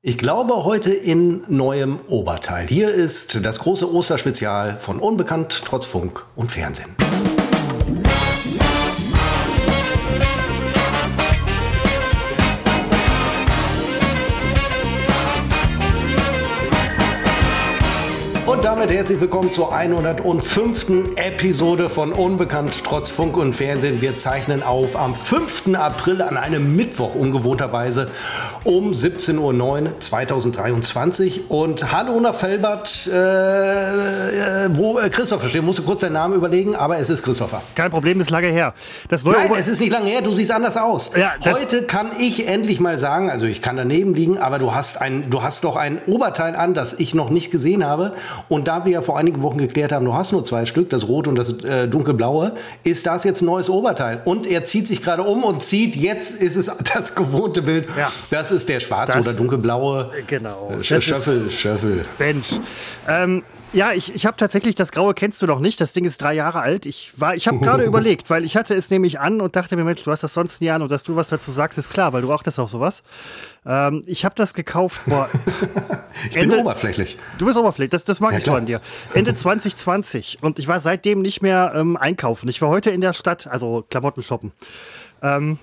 Ich glaube heute in neuem Oberteil. Hier ist das große Osterspezial von Unbekannt trotz Funk und Fernsehen. Damit herzlich willkommen zur 105. Episode von Unbekannt trotz Funk und Fernsehen. Wir zeichnen auf am 5. April an einem Mittwoch ungewohnterweise um 17.09 Uhr 2023. Und hallo nach Felbert, äh, äh, wo äh, Christopher steht. Musst du kurz deinen Namen überlegen, aber es ist Christopher. Kein Problem, ist lange her. Das neue Nein, Ober es ist nicht lange her, du siehst anders aus. Ja, Heute kann ich endlich mal sagen, also ich kann daneben liegen, aber du hast, ein, du hast doch ein Oberteil an, das ich noch nicht gesehen habe. Und da wir ja vor einigen Wochen geklärt haben, du hast nur zwei Stück, das rote und das äh, dunkelblaue, ist das jetzt ein neues Oberteil. Und er zieht sich gerade um und zieht, jetzt ist es das gewohnte Bild. Ja. Das ist der schwarze das, oder dunkelblaue genau. Äh, Schöffel, Schöffel. Bench. Ähm, ja, ich, ich habe tatsächlich, das Graue kennst du noch nicht. Das Ding ist drei Jahre alt. Ich, ich habe gerade überlegt, weil ich hatte es nämlich an und dachte mir, Mensch, du hast das sonst nie an und dass du was dazu sagst, ist klar, weil du auch das auch sowas. Ähm, ich habe das gekauft. Boah, ich Ende, bin oberflächlich. Du bist oberflächlich, das, das mag ja, ich so an dir. Ende 2020 und ich war seitdem nicht mehr ähm, einkaufen. Ich war heute in der Stadt, also Klamotten shoppen. Ähm,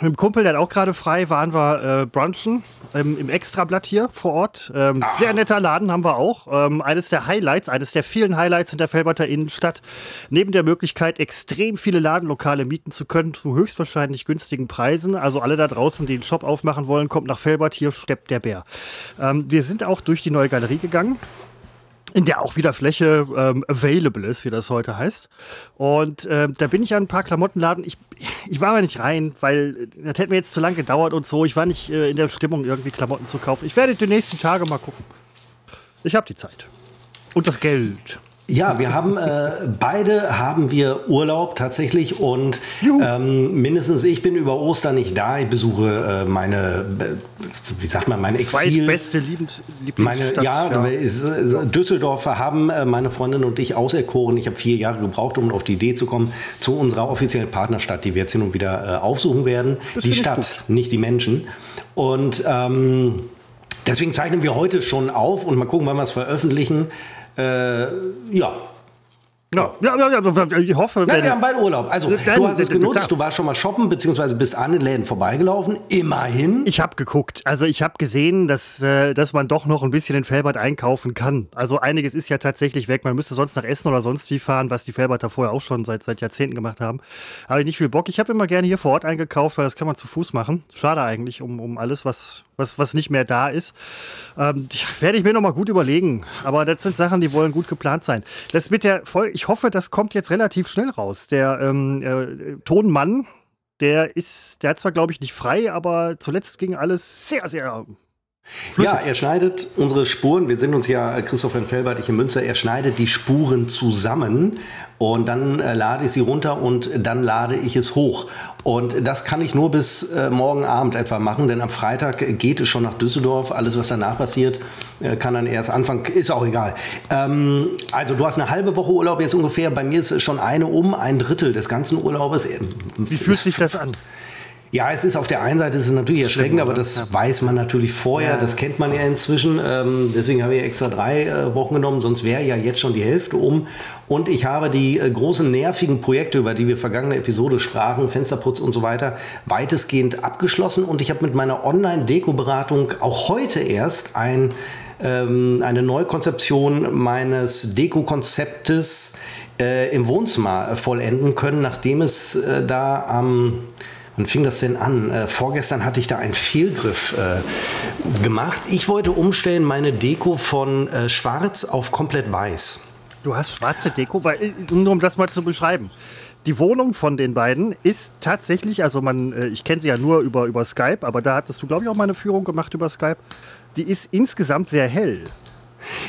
mit dem Kumpel, der hat auch gerade frei, waren wir äh, brunchen ähm, im Extrablatt hier vor Ort. Ähm, sehr netter Laden haben wir auch. Ähm, eines der Highlights, eines der vielen Highlights in der Felberter Innenstadt. Neben der Möglichkeit, extrem viele Ladenlokale mieten zu können zu höchstwahrscheinlich günstigen Preisen. Also alle da draußen, die einen Shop aufmachen wollen, kommt nach Felbert, hier steppt der Bär. Ähm, wir sind auch durch die neue Galerie gegangen in der auch wieder Fläche ähm, available ist, wie das heute heißt. Und äh, da bin ich an ein paar Klamottenladen. Ich, ich war aber nicht rein, weil das hätte mir jetzt zu lange gedauert und so. Ich war nicht äh, in der Stimmung, irgendwie Klamotten zu kaufen. Ich werde die nächsten Tage mal gucken. Ich habe die Zeit. Und das Geld. Ja, wir haben äh, beide haben wir Urlaub tatsächlich und ähm, mindestens ich bin über Ostern nicht da. Ich besuche äh, meine, wie sagt man, meine Exil. beste Lieblings Lieblingsstadt. Meine, ja, ja. Düsseldorf haben äh, meine Freundin und ich auserkoren. Ich habe vier Jahre gebraucht, um auf die Idee zu kommen, zu unserer offiziellen Partnerstadt, die wir jetzt hin und wieder äh, aufsuchen werden. Das die Stadt, nicht die Menschen. Und ähm, deswegen zeichnen wir heute schon auf und mal gucken, wann wir es veröffentlichen. Äh, ja, ja, ja, ja, ich hoffe. Nein, wir haben beide Urlaub. Also, dann, du hast es genutzt, du warst schon mal shoppen, beziehungsweise bist an den Läden vorbeigelaufen. Immerhin. Ich habe geguckt. Also, ich habe gesehen, dass, äh, dass man doch noch ein bisschen in Felbert einkaufen kann. Also, einiges ist ja tatsächlich weg. Man müsste sonst nach Essen oder sonst wie fahren, was die Felberter vorher auch schon seit, seit Jahrzehnten gemacht haben. Habe ich nicht viel Bock. Ich habe immer gerne hier vor Ort eingekauft, weil das kann man zu Fuß machen. Schade eigentlich um, um alles, was, was, was nicht mehr da ist. Ähm, werde ich mir noch mal gut überlegen. Aber das sind Sachen, die wollen gut geplant sein. Das mit der Folge ich hoffe, das kommt jetzt relativ schnell raus. Der ähm, äh, Tonmann, der ist, der hat zwar, glaube ich, nicht frei, aber zuletzt ging alles sehr, sehr Flüssig. Ja, er schneidet unsere Spuren, wir sind uns ja, Christoph in Felbert, ich in Münster, er schneidet die Spuren zusammen und dann äh, lade ich sie runter und dann lade ich es hoch. Und das kann ich nur bis äh, morgen Abend etwa machen, denn am Freitag geht es schon nach Düsseldorf. Alles, was danach passiert, äh, kann dann erst anfangen. Ist auch egal. Ähm, also du hast eine halbe Woche Urlaub jetzt ungefähr. Bei mir ist schon eine um, ein Drittel des ganzen Urlaubes. Wie fühlt sich das an? Ja, es ist auf der einen Seite ist es natürlich erschreckend, aber das ja. weiß man natürlich vorher, das kennt man ja inzwischen. Ähm, deswegen habe ich extra drei äh, Wochen genommen, sonst wäre ja jetzt schon die Hälfte um. Und ich habe die äh, großen nervigen Projekte, über die wir vergangene Episode sprachen, Fensterputz und so weiter, weitestgehend abgeschlossen. Und ich habe mit meiner Online-Deko-Beratung auch heute erst ein, ähm, eine Neukonzeption meines Deko-Konzeptes äh, im Wohnzimmer vollenden können, nachdem es da am ähm, Wann fing das denn an? Äh, vorgestern hatte ich da einen Fehlgriff äh, gemacht. Ich wollte umstellen meine Deko von äh, schwarz auf komplett weiß. Du hast schwarze Deko, weil, äh, nur um das mal zu beschreiben. Die Wohnung von den beiden ist tatsächlich, also man, äh, ich kenne sie ja nur über, über Skype, aber da hattest du, glaube ich, auch mal eine Führung gemacht über Skype. Die ist insgesamt sehr hell.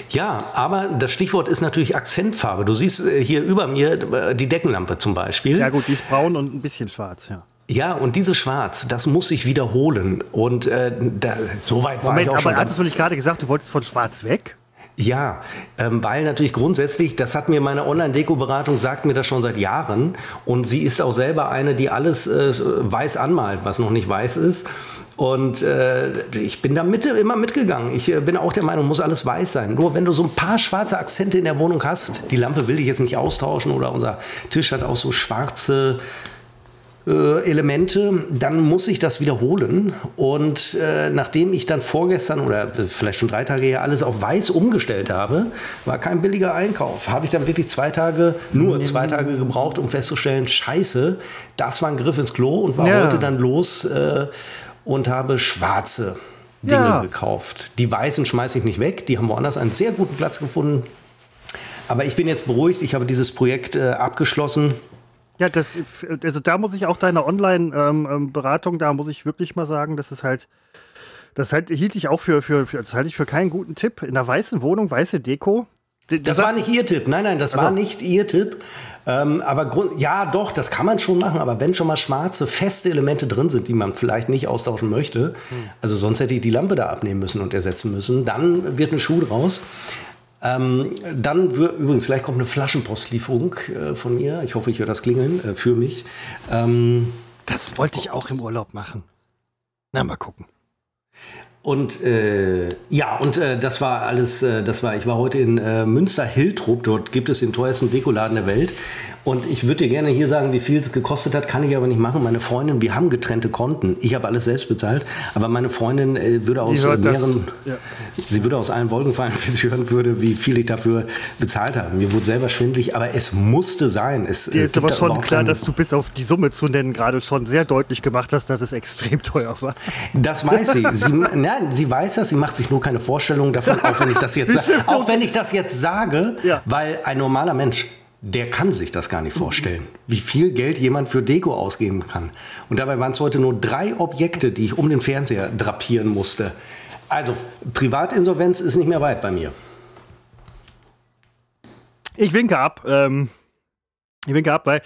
Ja, aber das Stichwort ist natürlich Akzentfarbe. Du siehst äh, hier über mir die Deckenlampe zum Beispiel. Ja gut, die ist braun und ein bisschen schwarz, ja. Ja, und dieses Schwarz, das muss ich wiederholen. Und äh, da, so weit war Moment, ich auch aber schon. Aber hattest du nicht gerade gesagt, du wolltest von Schwarz weg? Ja, ähm, weil natürlich grundsätzlich, das hat mir meine Online-Deko-Beratung, sagt mir das schon seit Jahren. Und sie ist auch selber eine, die alles äh, weiß anmalt, was noch nicht weiß ist. Und äh, ich bin da mit, immer mitgegangen. Ich äh, bin auch der Meinung, muss alles weiß sein. Nur wenn du so ein paar schwarze Akzente in der Wohnung hast, die Lampe will ich jetzt nicht austauschen oder unser Tisch hat auch so schwarze äh, Elemente, dann muss ich das wiederholen. Und äh, nachdem ich dann vorgestern oder vielleicht schon drei Tage her alles auf weiß umgestellt habe, war kein billiger Einkauf. Habe ich dann wirklich zwei Tage, nur zwei Tage gebraucht, um festzustellen, scheiße, das war ein Griff ins Klo und war ja. heute dann los äh, und habe schwarze Dinge ja. gekauft. Die weißen schmeiße ich nicht weg, die haben woanders einen sehr guten Platz gefunden. Aber ich bin jetzt beruhigt, ich habe dieses Projekt äh, abgeschlossen. Ja, das, also da muss ich auch deine Online-Beratung, ähm, ähm da muss ich wirklich mal sagen, das ist halt, das halt, hielt ich auch für, für, für, das halte ich für keinen guten Tipp. In einer weißen Wohnung, weiße Deko. Das, das war nicht Ihr Tipp. Nein, nein, das also. war nicht Ihr Tipp. Ähm, aber Grund, ja, doch, das kann man schon machen. Aber wenn schon mal schwarze, feste Elemente drin sind, die man vielleicht nicht austauschen möchte, hm. also sonst hätte ich die Lampe da abnehmen müssen und ersetzen müssen, dann wird ein Schuh draus. Ähm, dann übrigens, gleich kommt eine Flaschenpostlieferung äh, von mir. Ich hoffe, ich höre das klingeln äh, für mich. Ähm, das wollte ich auch im Urlaub machen. Na, mal gucken. Und äh, ja, und äh, das war alles, äh, das war, ich war heute in äh, Münster-Hiltrup, dort gibt es den teuersten Dekoladen der Welt. Und ich würde dir gerne hier sagen, wie viel es gekostet hat, kann ich aber nicht machen. Meine Freundin, wir haben getrennte Konten. Ich habe alles selbst bezahlt, aber meine Freundin äh, würde aus mehreren, das, ja. sie würde aus allen Wolken fallen, wenn sie hören würde, wie viel ich dafür bezahlt habe. Mir wurde selber schwindlig, aber es musste sein. Es, Dir ist aber schon klar, dass du bis auf die Summe zu nennen gerade schon sehr deutlich gemacht hast, dass es extrem teuer war. Das weiß sie. sie nein, sie weiß das. Sie macht sich nur keine Vorstellung davon, auch wenn ich das jetzt, auch wenn ich das jetzt sage, ja. weil ein normaler Mensch der kann sich das gar nicht vorstellen, wie viel Geld jemand für Deko ausgeben kann. Und dabei waren es heute nur drei Objekte, die ich um den Fernseher drapieren musste. Also, Privatinsolvenz ist nicht mehr weit bei mir. Ich winke ab. Ähm, ich winke ab, weil,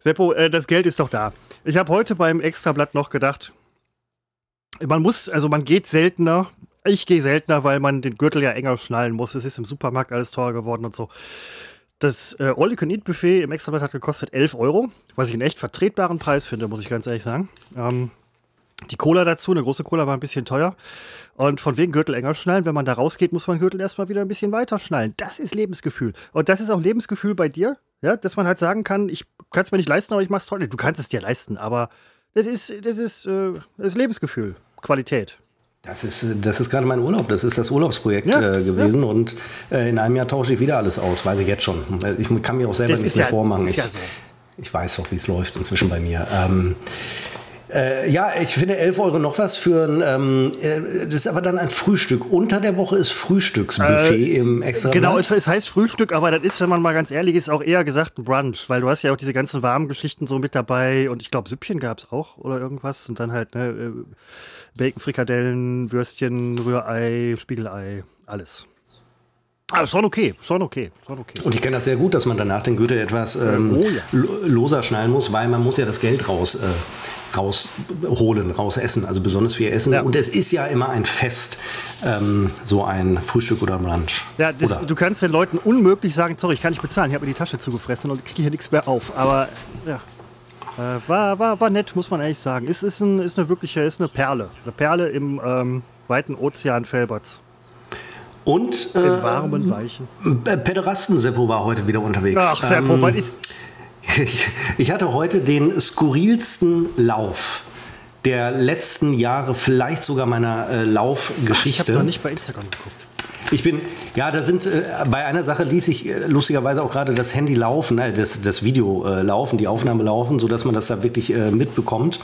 Seppo, äh, das Geld ist doch da. Ich habe heute beim Extrablatt noch gedacht, man muss, also man geht seltener. Ich gehe seltener, weil man den Gürtel ja enger schnallen muss. Es ist im Supermarkt alles teurer geworden und so. Das äh, All You Can Eat Buffet im Extrablatt hat gekostet 11 Euro, was ich einen echt vertretbaren Preis finde, muss ich ganz ehrlich sagen. Ähm, die Cola dazu, eine große Cola war ein bisschen teuer. Und von wegen Gürtel enger schnallen, wenn man da rausgeht, muss man Gürtel erstmal wieder ein bisschen weiter schnallen. Das ist Lebensgefühl. Und das ist auch Lebensgefühl bei dir, ja, dass man halt sagen kann, ich kann es mir nicht leisten, aber ich mach's toll. Du kannst es dir leisten, aber das ist, das ist, äh, das ist Lebensgefühl, Qualität. Das ist, das ist gerade mein Urlaub. Das ist das Urlaubsprojekt ja, äh, gewesen. Ja. Und äh, in einem Jahr tausche ich wieder alles aus, weiß ich jetzt schon. Ich kann mir auch selber das nichts mehr ja, vormachen. Ich, ja so. ich, weiß doch, wie es läuft inzwischen bei mir. Ähm, äh, ja, ich finde 11 Euro noch was für ein, ähm, äh, das ist aber dann ein Frühstück. Unter der Woche ist Frühstücksbuffet äh, im extra. Genau, es, es, heißt Frühstück, aber das ist, wenn man mal ganz ehrlich ist, auch eher gesagt ein Brunch, weil du hast ja auch diese ganzen warmen Geschichten so mit dabei und ich glaube, Süppchen gab es auch oder irgendwas und dann halt, ne, äh, Bacon, Frikadellen, Würstchen, Rührei, Spiegelei, alles. Aber schon okay, schon okay, schon okay. Und ich kenne das sehr gut, dass man danach den Gürtel etwas ähm, oh, ja. loser schnallen muss, weil man muss ja das Geld raus, äh, rausholen, rausessen, also besonders viel essen. Ja. Und es ist ja immer ein Fest, ähm, so ein Frühstück oder Brunch. Ja, das, du kannst den Leuten unmöglich sagen, sorry, ich kann nicht bezahlen, ich habe mir die Tasche zugefressen und kriege hier nichts mehr auf. Aber ja, äh, war, war, war nett, muss man ehrlich sagen. Ist, ist, ein, ist eine wirkliche, ist eine Perle. Eine Perle im ähm, weiten Ozean Felberts. Und äh, in warmen, weichen. Pederasten-Seppo war heute wieder unterwegs. Ach, Seppo, ähm, was ist. Ich, ich hatte heute den skurrilsten Lauf der letzten Jahre, vielleicht sogar meiner äh, Laufgeschichte. Ach, ich habe noch nicht bei Instagram geguckt. Ich bin, ja, da sind, äh, bei einer Sache ließ ich äh, lustigerweise auch gerade das Handy laufen, äh, das, das Video äh, laufen, die Aufnahme laufen, sodass man das da wirklich äh, mitbekommt.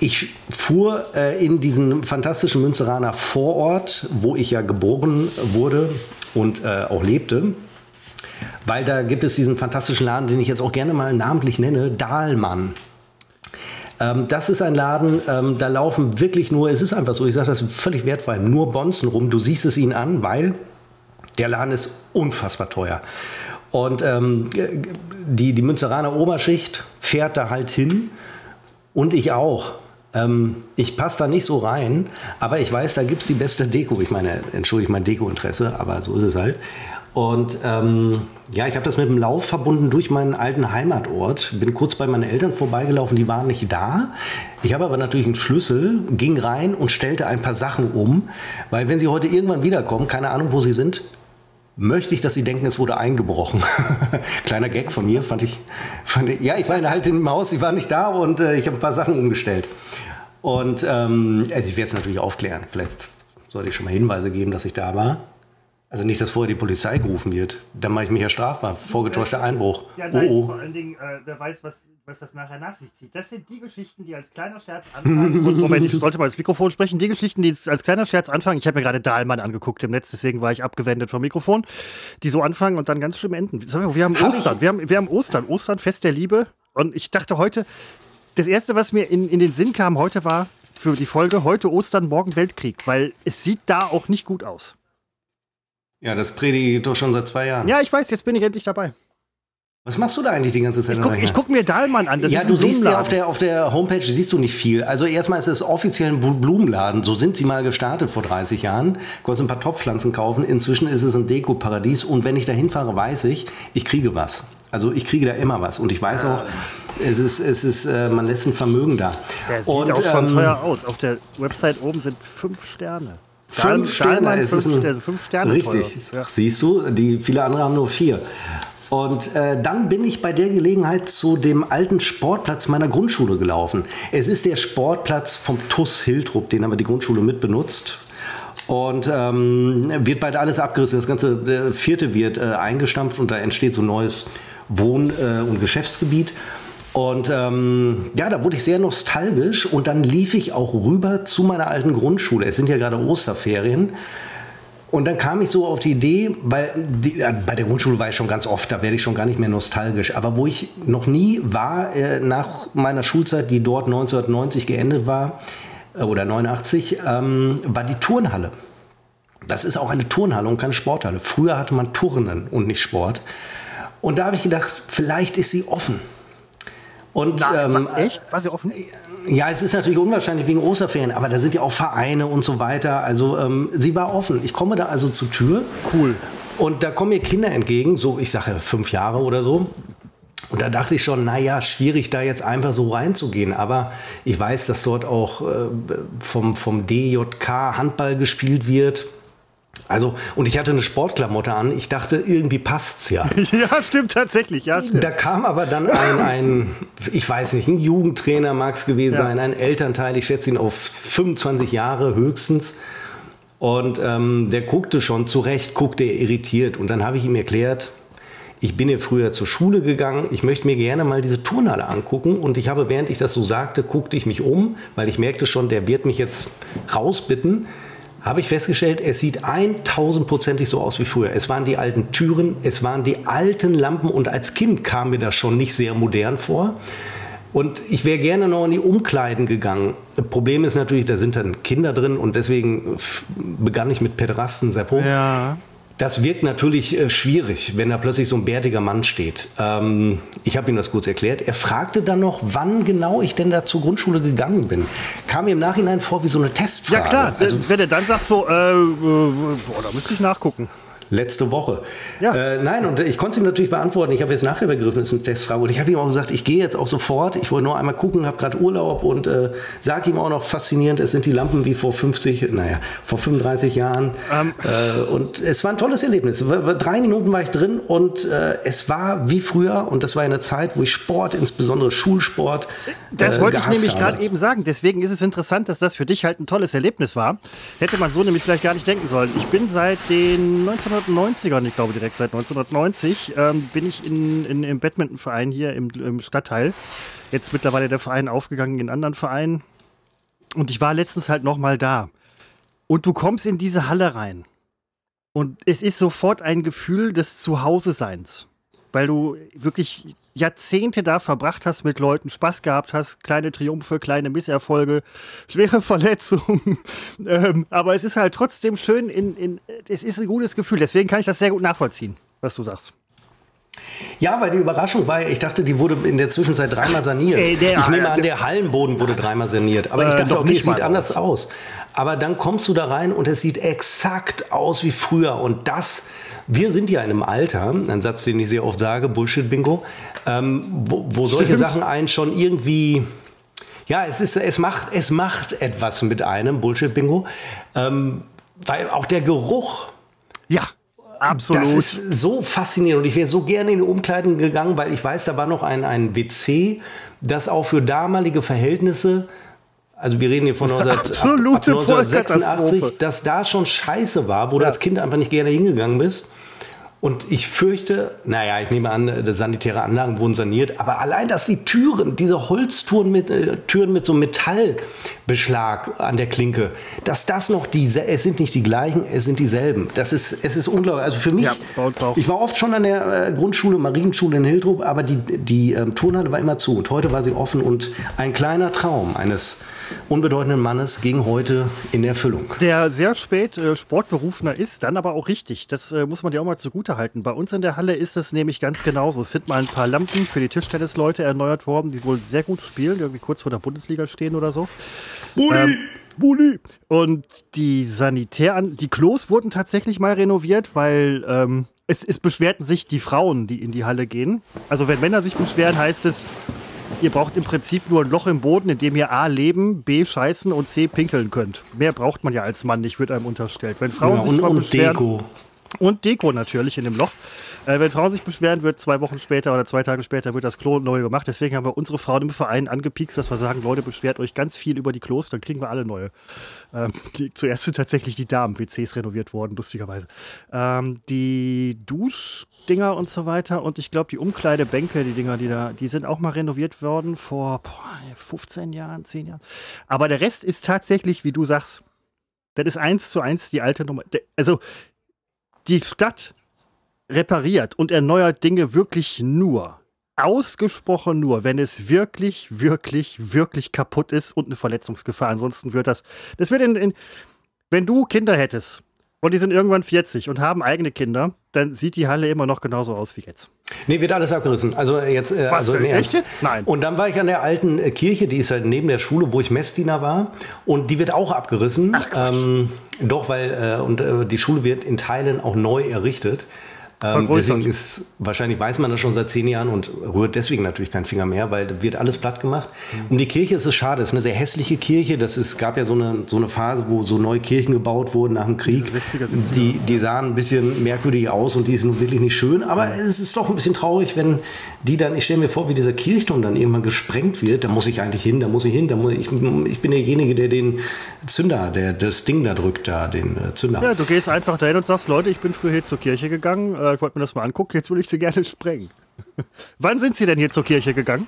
Ich fuhr äh, in diesen fantastischen Münzeraner Vorort, wo ich ja geboren wurde und auch lebte. Weil da gibt es diesen fantastischen Laden, den ich jetzt auch gerne mal namentlich nenne, Dahlmann. Ähm, das ist ein Laden, ähm, da laufen wirklich nur, es ist einfach so, ich sage das völlig wertfrei, nur Bonzen rum. Du siehst es ihnen an, weil der Laden ist unfassbar teuer. Und ähm, die, die Münzeraner Oberschicht fährt da halt hin und ich auch. Ähm, ich passe da nicht so rein, aber ich weiß, da gibt es die beste Deko. Ich meine, entschuldige mein Deko-Interesse, aber so ist es halt. Und ähm, ja, ich habe das mit dem Lauf verbunden durch meinen alten Heimatort. Bin kurz bei meinen Eltern vorbeigelaufen, die waren nicht da. Ich habe aber natürlich einen Schlüssel, ging rein und stellte ein paar Sachen um, weil wenn sie heute irgendwann wiederkommen, keine Ahnung, wo sie sind, möchte ich, dass sie denken, es wurde eingebrochen. Kleiner Gag von mir, fand ich, fand ich. Ja, ich war halt im Haus, sie war nicht da und äh, ich habe ein paar Sachen umgestellt. Und ähm, also ich werde es natürlich aufklären. Vielleicht sollte ich schon mal Hinweise geben, dass ich da war. Also nicht, dass vorher die Polizei gerufen wird. Dann mache ich mich ja strafbar. Vorgetäuschter Einbruch. Ja, nein, oh, oh. vor allen Dingen, äh, wer weiß, was, was das nachher nach sich zieht. Das sind die Geschichten, die als kleiner Scherz anfangen. Und Moment, ich sollte mal ins Mikrofon sprechen. Die Geschichten, die als kleiner Scherz anfangen. Ich habe mir gerade Dahlmann angeguckt im Netz, deswegen war ich abgewendet vom Mikrofon. Die so anfangen und dann ganz schlimm enden. Wir haben Ostern. Wir haben, wir haben Ostern. Ostern, Fest der Liebe. Und ich dachte heute, das Erste, was mir in, in den Sinn kam heute war, für die Folge heute Ostern, morgen Weltkrieg, weil es sieht da auch nicht gut aus. Ja, das predige ich doch schon seit zwei Jahren. Ja, ich weiß, jetzt bin ich endlich dabei. Was machst du da eigentlich die ganze Zeit? Ich gucke guck mir Dahlmann an. Das ja, du siehst ja auf der, auf der Homepage siehst du nicht viel. Also erstmal ist es offiziell ein Blumenladen. So sind sie mal gestartet vor 30 Jahren. Du konntest ein paar Topfpflanzen kaufen. Inzwischen ist es ein Deko-Paradies. Und wenn ich da hinfahre, weiß ich, ich kriege was. Also ich kriege da immer was. Und ich weiß auch, es ist, es ist, äh, man lässt ein Vermögen da. Der sieht und, auch schon ähm, teuer aus. Auf der Website oben sind fünf Sterne. Fünf Sterne, es ist ein, fünf Sterne richtig. Ja. Siehst du, die viele andere haben nur vier. Und äh, dann bin ich bei der Gelegenheit zu dem alten Sportplatz meiner Grundschule gelaufen. Es ist der Sportplatz vom TUS Hiltrup, den aber die Grundschule mitbenutzt. Und ähm, wird bald alles abgerissen. Das ganze vierte wird äh, eingestampft und da entsteht so ein neues Wohn- äh, und Geschäftsgebiet. Und ähm, ja, da wurde ich sehr nostalgisch und dann lief ich auch rüber zu meiner alten Grundschule. Es sind ja gerade Osterferien. Und dann kam ich so auf die Idee, weil die, bei der Grundschule war ich schon ganz oft, da werde ich schon gar nicht mehr nostalgisch. Aber wo ich noch nie war, äh, nach meiner Schulzeit, die dort 1990 geendet war, äh, oder 89, ähm, war die Turnhalle. Das ist auch eine Turnhalle und keine Sporthalle. Früher hatte man Turnen und nicht Sport. Und da habe ich gedacht, vielleicht ist sie offen. Und Na, ähm, echt? War sie offen? Ja, es ist natürlich unwahrscheinlich wegen Osterferien, aber da sind ja auch Vereine und so weiter. Also ähm, sie war offen. Ich komme da also zur Tür. Cool. Und da kommen mir Kinder entgegen, so ich sage fünf Jahre oder so. Und da dachte ich schon, naja, schwierig da jetzt einfach so reinzugehen. Aber ich weiß, dass dort auch äh, vom, vom DJK Handball gespielt wird. Also, und ich hatte eine Sportklamotte an. Ich dachte, irgendwie passt's ja. ja, stimmt tatsächlich. Ja, stimmt. Da kam aber dann ein, ein ich weiß nicht, ein Jugendtrainer mag es gewesen ja. sein, ein Elternteil, ich schätze ihn auf 25 Jahre höchstens. Und ähm, der guckte schon zurecht, guckte er irritiert. Und dann habe ich ihm erklärt, ich bin hier früher zur Schule gegangen, ich möchte mir gerne mal diese Turnhalle angucken. Und ich habe, während ich das so sagte, guckte ich mich um, weil ich merkte schon, der wird mich jetzt rausbitten habe ich festgestellt, es sieht 1000%ig so aus wie früher. Es waren die alten Türen, es waren die alten Lampen und als Kind kam mir das schon nicht sehr modern vor. Und ich wäre gerne noch in die Umkleiden gegangen. Problem ist natürlich, da sind dann Kinder drin und deswegen begann ich mit Pederasten Seppo. Ja. Das wirkt natürlich äh, schwierig, wenn da plötzlich so ein bärtiger Mann steht. Ähm, ich habe ihm das kurz erklärt. Er fragte dann noch, wann genau ich denn da zur Grundschule gegangen bin. Kam mir im Nachhinein vor wie so eine Testfrage. Ja klar, also, wenn er dann sagt so, äh, äh, boah, da müsste ich nachgucken letzte Woche. Ja. Äh, nein, und ich konnte es ihm natürlich beantworten. Ich habe jetzt nachher begriffen, es ist eine Testfrage. Und ich habe ihm auch gesagt, ich gehe jetzt auch sofort. Ich wollte nur einmal gucken, habe gerade Urlaub und äh, sage ihm auch noch faszinierend, es sind die Lampen wie vor 50, naja, vor 35 Jahren. Ähm. Äh, und es war ein tolles Erlebnis. Drei Minuten war ich drin und äh, es war wie früher. Und das war eine Zeit, wo ich Sport, insbesondere Schulsport, das wollte ich nämlich gerade eben sagen. Deswegen ist es interessant, dass das für dich halt ein tolles Erlebnis war. Hätte man so nämlich vielleicht gar nicht denken sollen. Ich bin seit den 1990ern, ich glaube direkt seit 1990, ähm, bin ich in, in, im Badmintonverein hier im, im Stadtteil. Jetzt mittlerweile der Verein aufgegangen in anderen Vereinen. Und ich war letztens halt nochmal da. Und du kommst in diese Halle rein. Und es ist sofort ein Gefühl des Zuhause-Seins weil du wirklich Jahrzehnte da verbracht hast mit Leuten, Spaß gehabt hast, kleine Triumphe, kleine Misserfolge, schwere Verletzungen. ähm, aber es ist halt trotzdem schön, in, in, es ist ein gutes Gefühl. Deswegen kann ich das sehr gut nachvollziehen, was du sagst. Ja, weil die Überraschung war ich dachte, die wurde in der Zwischenzeit dreimal saniert. Ey, der, ich nehme an, der Hallenboden wurde dreimal saniert. Aber ich äh, dachte, okay, es sieht anders aus. Aber dann kommst du da rein und es sieht exakt aus wie früher. Und das, wir sind ja in einem Alter, ein Satz, den ich sehr oft sage, Bullshit-Bingo, ähm, wo, wo solche Sachen einen schon irgendwie ja, es, ist, es, macht, es macht etwas mit einem, Bullshit-Bingo. Ähm, weil auch der Geruch. Ja. Absolut. Das ist so faszinierend und ich wäre so gerne in die Umkleiden gegangen, weil ich weiß, da war noch ein, ein WC, das auch für damalige Verhältnisse, also wir reden hier von 19, ab, ab 1986, dass da schon scheiße war, wo ja. du als Kind einfach nicht gerne hingegangen bist. Und ich fürchte, naja, ich nehme an, die sanitäre Anlagen wurden saniert, aber allein, dass die Türen, diese Holztüren mit, äh, Türen mit so Metallbeschlag an der Klinke, dass das noch diese, es sind nicht die gleichen, es sind dieselben. Das ist, es ist unglaublich. Also für mich, ja, ich war oft schon an der äh, Grundschule, Marienschule in Hildrup, aber die, die ähm, Turnhalle war immer zu und heute war sie offen und ein kleiner Traum eines unbedeutenden Mannes ging heute in Erfüllung. Der sehr spät äh, Sportberufener ist, dann aber auch richtig. Das äh, muss man dir auch mal zugute halten. Bei uns in der Halle ist es nämlich ganz genauso. Es sind mal ein paar Lampen für die Tischtennisleute erneuert worden, die wohl sehr gut spielen, irgendwie kurz vor der Bundesliga stehen oder so. Bulli! Ähm, Bulli! Und die Sanitäran, die Klos wurden tatsächlich mal renoviert, weil ähm, es, es beschwerten sich die Frauen, die in die Halle gehen. Also wenn Männer sich beschweren, heißt es, Ihr braucht im Prinzip nur ein Loch im Boden, in dem ihr A leben, B scheißen und C pinkeln könnt. Mehr braucht man ja als Mann nicht, wird einem unterstellt. Wenn Frauen ja, sich und, mal und Deko. Und Deko natürlich in dem Loch. Äh, wenn Frauen sich beschweren, wird zwei Wochen später oder zwei Tage später wird das Klo neu gemacht. Deswegen haben wir unsere Frauen im Verein angepiekst, dass wir sagen, Leute, beschwert euch ganz viel über die Klos, dann kriegen wir alle neue. Ähm, die, zuerst sind tatsächlich die Damen-WCs renoviert worden, lustigerweise. Ähm, die Duschdinger und so weiter und ich glaube, die Umkleidebänke, die Dinger, die da, die sind auch mal renoviert worden vor boah, 15 Jahren, 10 Jahren. Aber der Rest ist tatsächlich, wie du sagst, das ist eins zu eins die alte Nummer. Also, die Stadt repariert und erneuert Dinge wirklich nur, ausgesprochen nur, wenn es wirklich, wirklich, wirklich kaputt ist und eine Verletzungsgefahr. Ansonsten wird das, das wird in, in wenn du Kinder hättest und die sind irgendwann 40 und haben eigene Kinder, dann sieht die Halle immer noch genauso aus wie jetzt. Nee, wird alles abgerissen. Also jetzt, äh, Was, also nee, echt jetzt? Nein. Und dann war ich an der alten äh, Kirche, die ist halt neben der Schule, wo ich Messdiener war, und die wird auch abgerissen. Ach Quatsch. Ähm, doch, weil äh, und äh, die Schule wird in Teilen auch neu errichtet. Ähm, deswegen ist, wahrscheinlich weiß man das schon seit zehn Jahren und rührt deswegen natürlich keinen Finger mehr, weil wird alles platt gemacht. Um die Kirche ist es schade, es ist eine sehr hässliche Kirche. Das ist, gab ja so eine, so eine Phase, wo so neue Kirchen gebaut wurden nach dem Krieg. 60er, 70er. Die, die sahen ein bisschen merkwürdig aus und die sind wirklich nicht schön. Aber mhm. es ist doch ein bisschen traurig, wenn die dann, ich stelle mir vor, wie dieser Kirchturm dann irgendwann gesprengt wird. Da muss ich eigentlich hin, da muss ich hin. Da muss ich, ich bin derjenige, der den Zünder, der das Ding da drückt, da, den äh, Zünder. Ja, du gehst einfach dahin und sagst, Leute, ich bin früher hier zur Kirche gegangen. Äh, ich wollte mir das mal angucken, jetzt würde ich sie gerne sprengen. Wann sind Sie denn hier zur Kirche gegangen?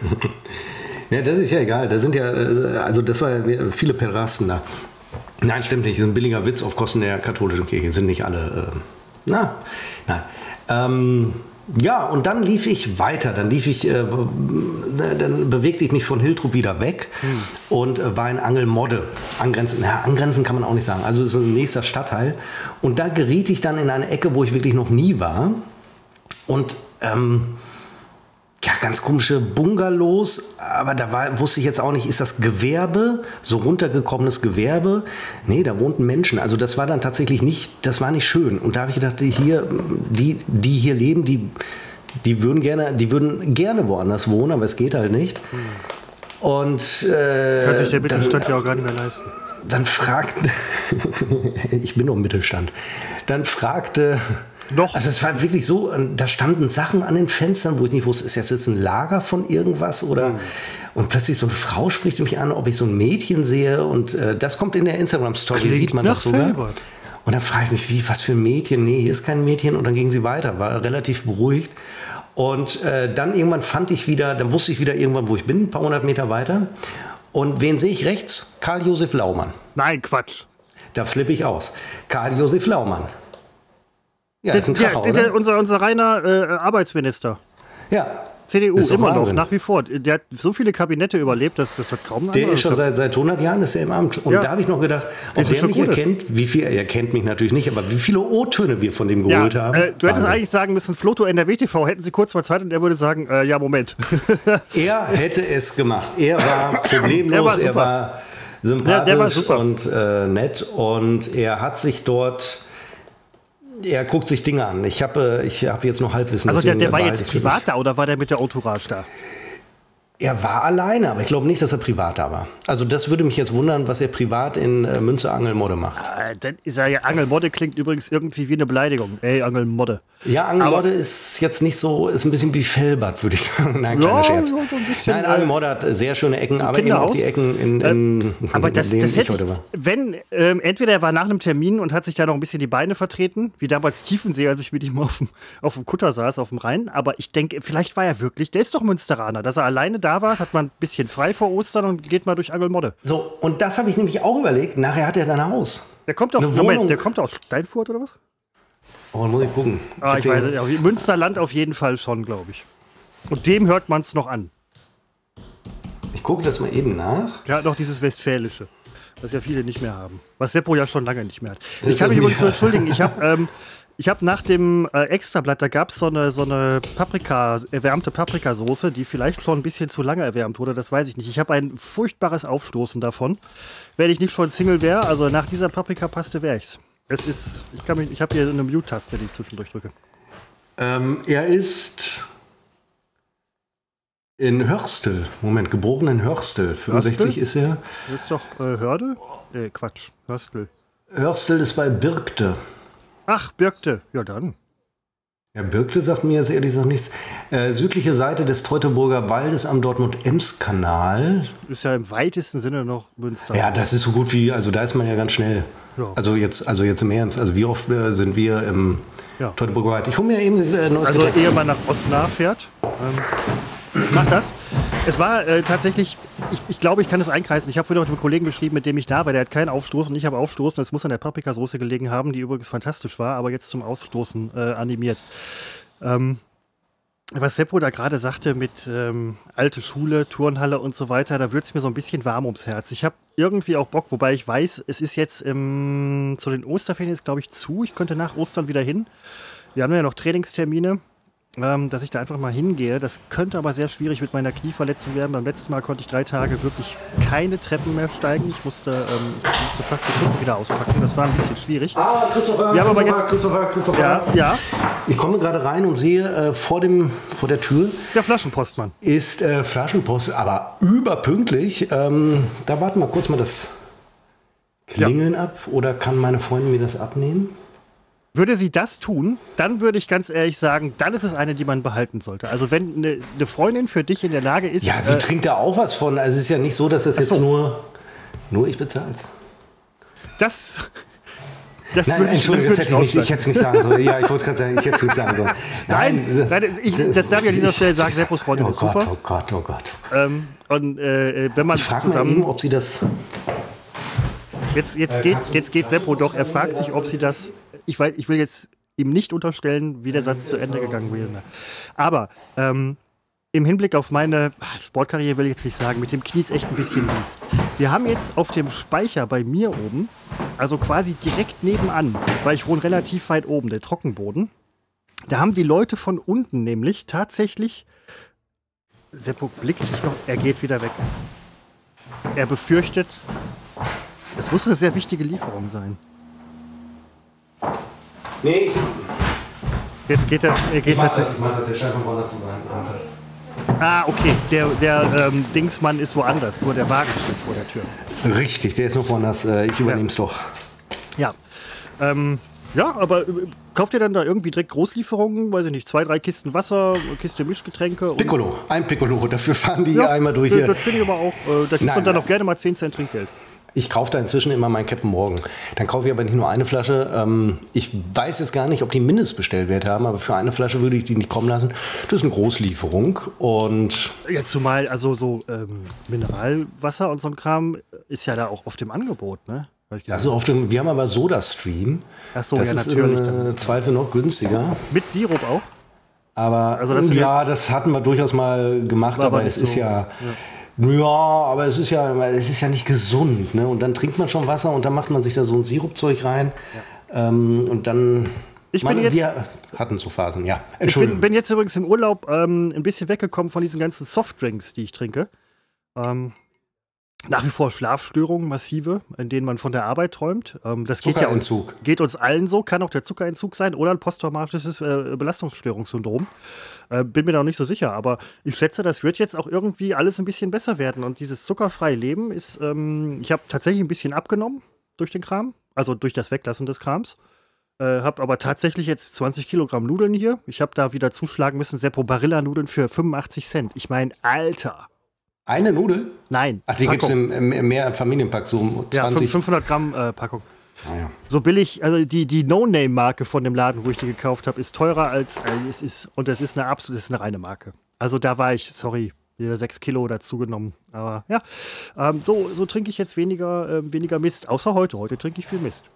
ja, das ist ja egal. Da sind ja, äh, also das war ja viele Perasten da. Nein, stimmt nicht. Das ist ein billiger Witz auf Kosten der katholischen Kirche. Sind nicht alle. Äh, na, nein. Ähm, ja, und dann lief ich weiter. Dann lief ich, äh, dann bewegte ich mich von Hiltrup wieder weg hm. und äh, war in Angelmodde. Angrenzen, ja, angrenzen kann man auch nicht sagen. Also es ist ein nächster Stadtteil. Und da geriet ich dann in eine Ecke, wo ich wirklich noch nie war. Und ähm, ja, ganz komische Bungalows, aber da war, wusste ich jetzt auch nicht, ist das Gewerbe, so runtergekommenes Gewerbe? Nee, da wohnten Menschen. Also das war dann tatsächlich nicht, das war nicht schön. Und da habe ich gedacht, hier, die, die hier leben, die, die würden gerne, die würden gerne woanders wohnen, aber es geht halt nicht. Und äh, kann sich der Mittelstand dann, ja auch gar nicht mehr leisten. Dann fragte, ich bin noch im Mittelstand, dann fragte noch. Also es war wirklich so, da standen Sachen an den Fenstern, wo ich nicht wusste, ist jetzt, jetzt ein Lager von irgendwas oder. Mhm. Und plötzlich so eine Frau spricht mich an, ob ich so ein Mädchen sehe. Und äh, das kommt in der Instagram-Story, sieht man das sogar. Filbert. Und dann frage ich mich, wie, was für ein Mädchen? Nee, hier ist kein Mädchen. Und dann ging sie weiter, war relativ beruhigt. Und äh, dann irgendwann fand ich wieder, dann wusste ich wieder irgendwann, wo ich bin, ein paar hundert Meter weiter. Und wen sehe ich rechts? Karl-Josef Laumann. Nein, Quatsch. Da flippe ich aus. Karl-Josef Laumann. Ja, das ist ein Kracher, ja, der, unser, unser reiner äh, Arbeitsminister. Ja, CDU, immer noch, nach wie vor. Der hat so viele Kabinette überlebt, dass das hat kaum Der ist schon seit, seit 100 Jahren ist er im Amt. Und ja. da habe ich noch gedacht, ob der mich erkennt, wie viel, er kennt mich natürlich nicht, aber wie viele O-Töne wir von dem geholt ja, haben. Äh, du hättest eigentlich sagen müssen, Floto NRW TV, hätten sie kurz mal Zeit und er würde sagen, äh, ja, Moment. er hätte es gemacht. Er war problemlos, er war, er war sympathisch ja, war und äh, nett und er hat sich dort er guckt sich Dinge an. Ich habe ich hab jetzt noch Halbwissen. Also der, der war jetzt privat da oder war der mit der Entourage da? Er war alleine, aber ich glaube nicht, dass er privat da war. Also das würde mich jetzt wundern, was er privat in äh, Münze Angelmodde macht. Äh, dann ist er ja Angelmodde klingt übrigens irgendwie wie eine Beleidigung. Ey, Angelmodde. Ja, Angelmodde ist jetzt nicht so, ist ein bisschen wie Fellbad, würde ich sagen. Nein, kleiner ja, Scherz. So bisschen, Nein, Angelmodde hat sehr schöne Ecken, aber eben auch die Ecken in, in, äh, aber das, in das hätte, ich heute war. Wenn, ähm, entweder er war nach einem Termin und hat sich da noch ein bisschen die Beine vertreten, wie damals Tiefensee, als ich mit ihm auf dem, auf dem Kutter saß, auf dem Rhein. Aber ich denke, vielleicht war er wirklich, der ist doch Münsteraner, dass er alleine da da war, hat man ein bisschen frei vor Ostern und geht mal durch Angelmodde. So, und das habe ich nämlich auch überlegt. Nachher hat er dann ein Haus. Der kommt doch, Moment, der kommt aus Steinfurt oder was? Oh, muss ich gucken. Ah, ich, ich weiß nicht. Münsterland auf jeden Fall schon, glaube ich. Und dem hört man es noch an. Ich gucke das mal eben nach. Ja, noch dieses Westfälische, was ja viele nicht mehr haben. Was Seppo ja schon lange nicht mehr hat. Ich kann mich übrigens nur entschuldigen. Ich habe ähm, ich habe nach dem äh, Extrablatt, da gab es so eine, so eine Paprika, erwärmte Paprikasoße, die vielleicht schon ein bisschen zu lange erwärmt wurde, das weiß ich nicht. Ich habe ein furchtbares Aufstoßen davon. Wenn ich nicht schon Single wäre, also nach dieser Paprikapaste wäre ich's. Es ist, ich, ich habe hier eine Mute-Taste, die ich zwischendurch drücke. Ähm, er ist in Hörstel. Moment, geboren in Hörstel. 65 Hörstel? ist er. Das ist doch äh, Hörde? Äh, Quatsch, Hörstel. Hörstel ist bei Birkte. Ach, Birkte. Ja, dann. Ja, Birkte sagt mir jetzt ehrlich gesagt nichts. Äh, südliche Seite des Teutoburger Waldes am Dortmund-Ems-Kanal. Ist ja im weitesten Sinne noch Münster. Ja, das ist so gut wie, also da ist man ja ganz schnell. Ja. Also, jetzt, also jetzt im Ernst. Also wie oft äh, sind wir im ja. Teutoburger Wald? Ich hole mir eben äh, neues Also ehe man nach Osten fährt. Ähm, mach das. Es war äh, tatsächlich, ich, ich, glaube, ich kann es einkreisen. Ich habe vorhin auch mit einem Kollegen geschrieben, mit dem ich da war. Der hat keinen Aufstoßen. Ich habe Aufstoßen. Es muss an der Paprikasauce gelegen haben, die übrigens fantastisch war, aber jetzt zum Aufstoßen äh, animiert. Ähm, was Seppo da gerade sagte mit ähm, alte Schule, Turnhalle und so weiter, da wird es mir so ein bisschen warm ums Herz. Ich habe irgendwie auch Bock, wobei ich weiß, es ist jetzt im, zu den Osterferien ist, glaube ich, zu. Ich könnte nach Ostern wieder hin. Wir haben ja noch Trainingstermine ähm, dass ich da einfach mal hingehe. Das könnte aber sehr schwierig mit meiner Knieverletzung werden. Beim letzten Mal konnte ich drei Tage wirklich keine Treppen mehr steigen. Ich musste, ähm, ich musste fast die Treppen wieder auspacken. Das war ein bisschen schwierig. Ah, Christopher, Wir Christopher, jetzt, Christopher, Christopher. Ja, ja. Ich komme gerade rein und sehe äh, vor, dem, vor der Tür. Der Flaschenpostmann. Ist äh, Flaschenpost, aber überpünktlich. Ähm, da warten wir kurz mal das Klingeln ja. ab. Oder kann meine Freundin mir das abnehmen? Würde sie das tun, dann würde ich ganz ehrlich sagen, dann ist es eine, die man behalten sollte. Also wenn eine, eine Freundin für dich in der Lage ist. Ja, sie äh, trinkt da auch was von. Also es ist ja nicht so, dass das jetzt nur, nur ich bezahlt. Das. Das nein, würde ich, Entschuldigung, das, das hätte ich, nicht, ich hätte es nicht sagen sollen. Ja, ich wollte gerade sagen, ich hätte es nicht sagen sollen. Nein, nein, nein ich, das darf ich an dieser Stelle sagen, Seppos Freundin oh ist Gott, super. Oh Gott, oh Gott. Ähm, und äh, wenn man ich zusammen... Eben, ob sie das... Jetzt, jetzt, äh, geht, jetzt geht Seppo doch, er fragt sich, ob sie das ich, weiß, ich will jetzt ihm nicht unterstellen, wie der Satz zu Ende gegangen wäre. Aber ähm, im Hinblick auf meine Sportkarriere will ich jetzt nicht sagen, mit dem Knie ist echt ein bisschen mies. Wir haben jetzt auf dem Speicher bei mir oben, also quasi direkt nebenan, weil ich wohne relativ weit oben, der Trockenboden. Da haben die Leute von unten nämlich tatsächlich. Seppo blickt sich noch, er geht wieder weg. Er befürchtet, das muss eine sehr wichtige Lieferung sein. Nee, ich. Jetzt geht er. Er geht ich mach das, ich mach das, der scheint woanders zu sein. Ah, okay. Der, der ähm, Dingsmann ist woanders. Nur der Wagen steht vor der Tür. Richtig, der ist noch woanders. Äh, ich übernehme es ja. doch. Ja. Ähm, ja, aber äh, kauft ihr dann da irgendwie direkt Großlieferungen? Weiß ich nicht, zwei, drei Kisten Wasser, Kiste Mischgetränke? Piccolo, ein Piccolo. Dafür fahren die ja, einmal durch hier. Das finde ich aber auch. Äh, da gibt man dann auch gerne mal 10 Cent Trinkgeld. Ich kaufe da inzwischen immer meinen Captain Morgan. Dann kaufe ich aber nicht nur eine Flasche. Ähm, ich weiß jetzt gar nicht, ob die Mindestbestellwert haben, aber für eine Flasche würde ich die nicht kommen lassen. Das ist eine Großlieferung und. Ja, zumal also so ähm, Mineralwasser und so ein Kram ist ja da auch auf dem Angebot, ne? Also auf dem, wir haben aber Soda Stream. Ach so, das ja, ist natürlich. Im Zweifel noch günstiger. Mit Sirup auch? Aber also das ja, das hatten wir durchaus mal gemacht, aber, aber es so. ist ja, ja, ja. aber es ist ja, es ist ja nicht gesund. Ne? Und dann trinkt man schon Wasser und dann macht man sich da so ein Sirupzeug rein. Ja. Ähm, und dann ich bin jetzt, wir hatten so Phasen, ja. Entschuldigung. Ich bin, bin jetzt übrigens im Urlaub ähm, ein bisschen weggekommen von diesen ganzen Softdrinks, die ich trinke. Ähm, nach wie vor Schlafstörungen, massive, in denen man von der Arbeit träumt. Ähm, das geht ja uns, geht uns allen so, kann auch der Zuckerentzug sein oder ein posttraumatisches äh, Belastungsstörungssyndrom. Äh, bin mir da noch nicht so sicher, aber ich schätze, das wird jetzt auch irgendwie alles ein bisschen besser werden. Und dieses zuckerfreie Leben ist, ähm, ich habe tatsächlich ein bisschen abgenommen durch den Kram, also durch das Weglassen des Krams. Äh, habe aber tatsächlich jetzt 20 Kilogramm Nudeln hier. Ich habe da wieder zuschlagen müssen, Seppo Barilla Nudeln für 85 Cent. Ich meine, Alter. Eine Nudel? Nein. Ach, die gibt es im, im Mehrfamilienpack, so 20. Ja, 500 Gramm äh, Packung. Ah, ja. So billig, also die, die No-Name-Marke von dem Laden, wo ich die gekauft habe, ist teurer als äh, es ist, und das ist eine absolute, das ist eine reine Marke. Also da war ich, sorry, wieder 6 Kilo dazugenommen. Aber ja, ähm, so, so trinke ich jetzt weniger, äh, weniger Mist, außer heute. Heute trinke ich viel Mist.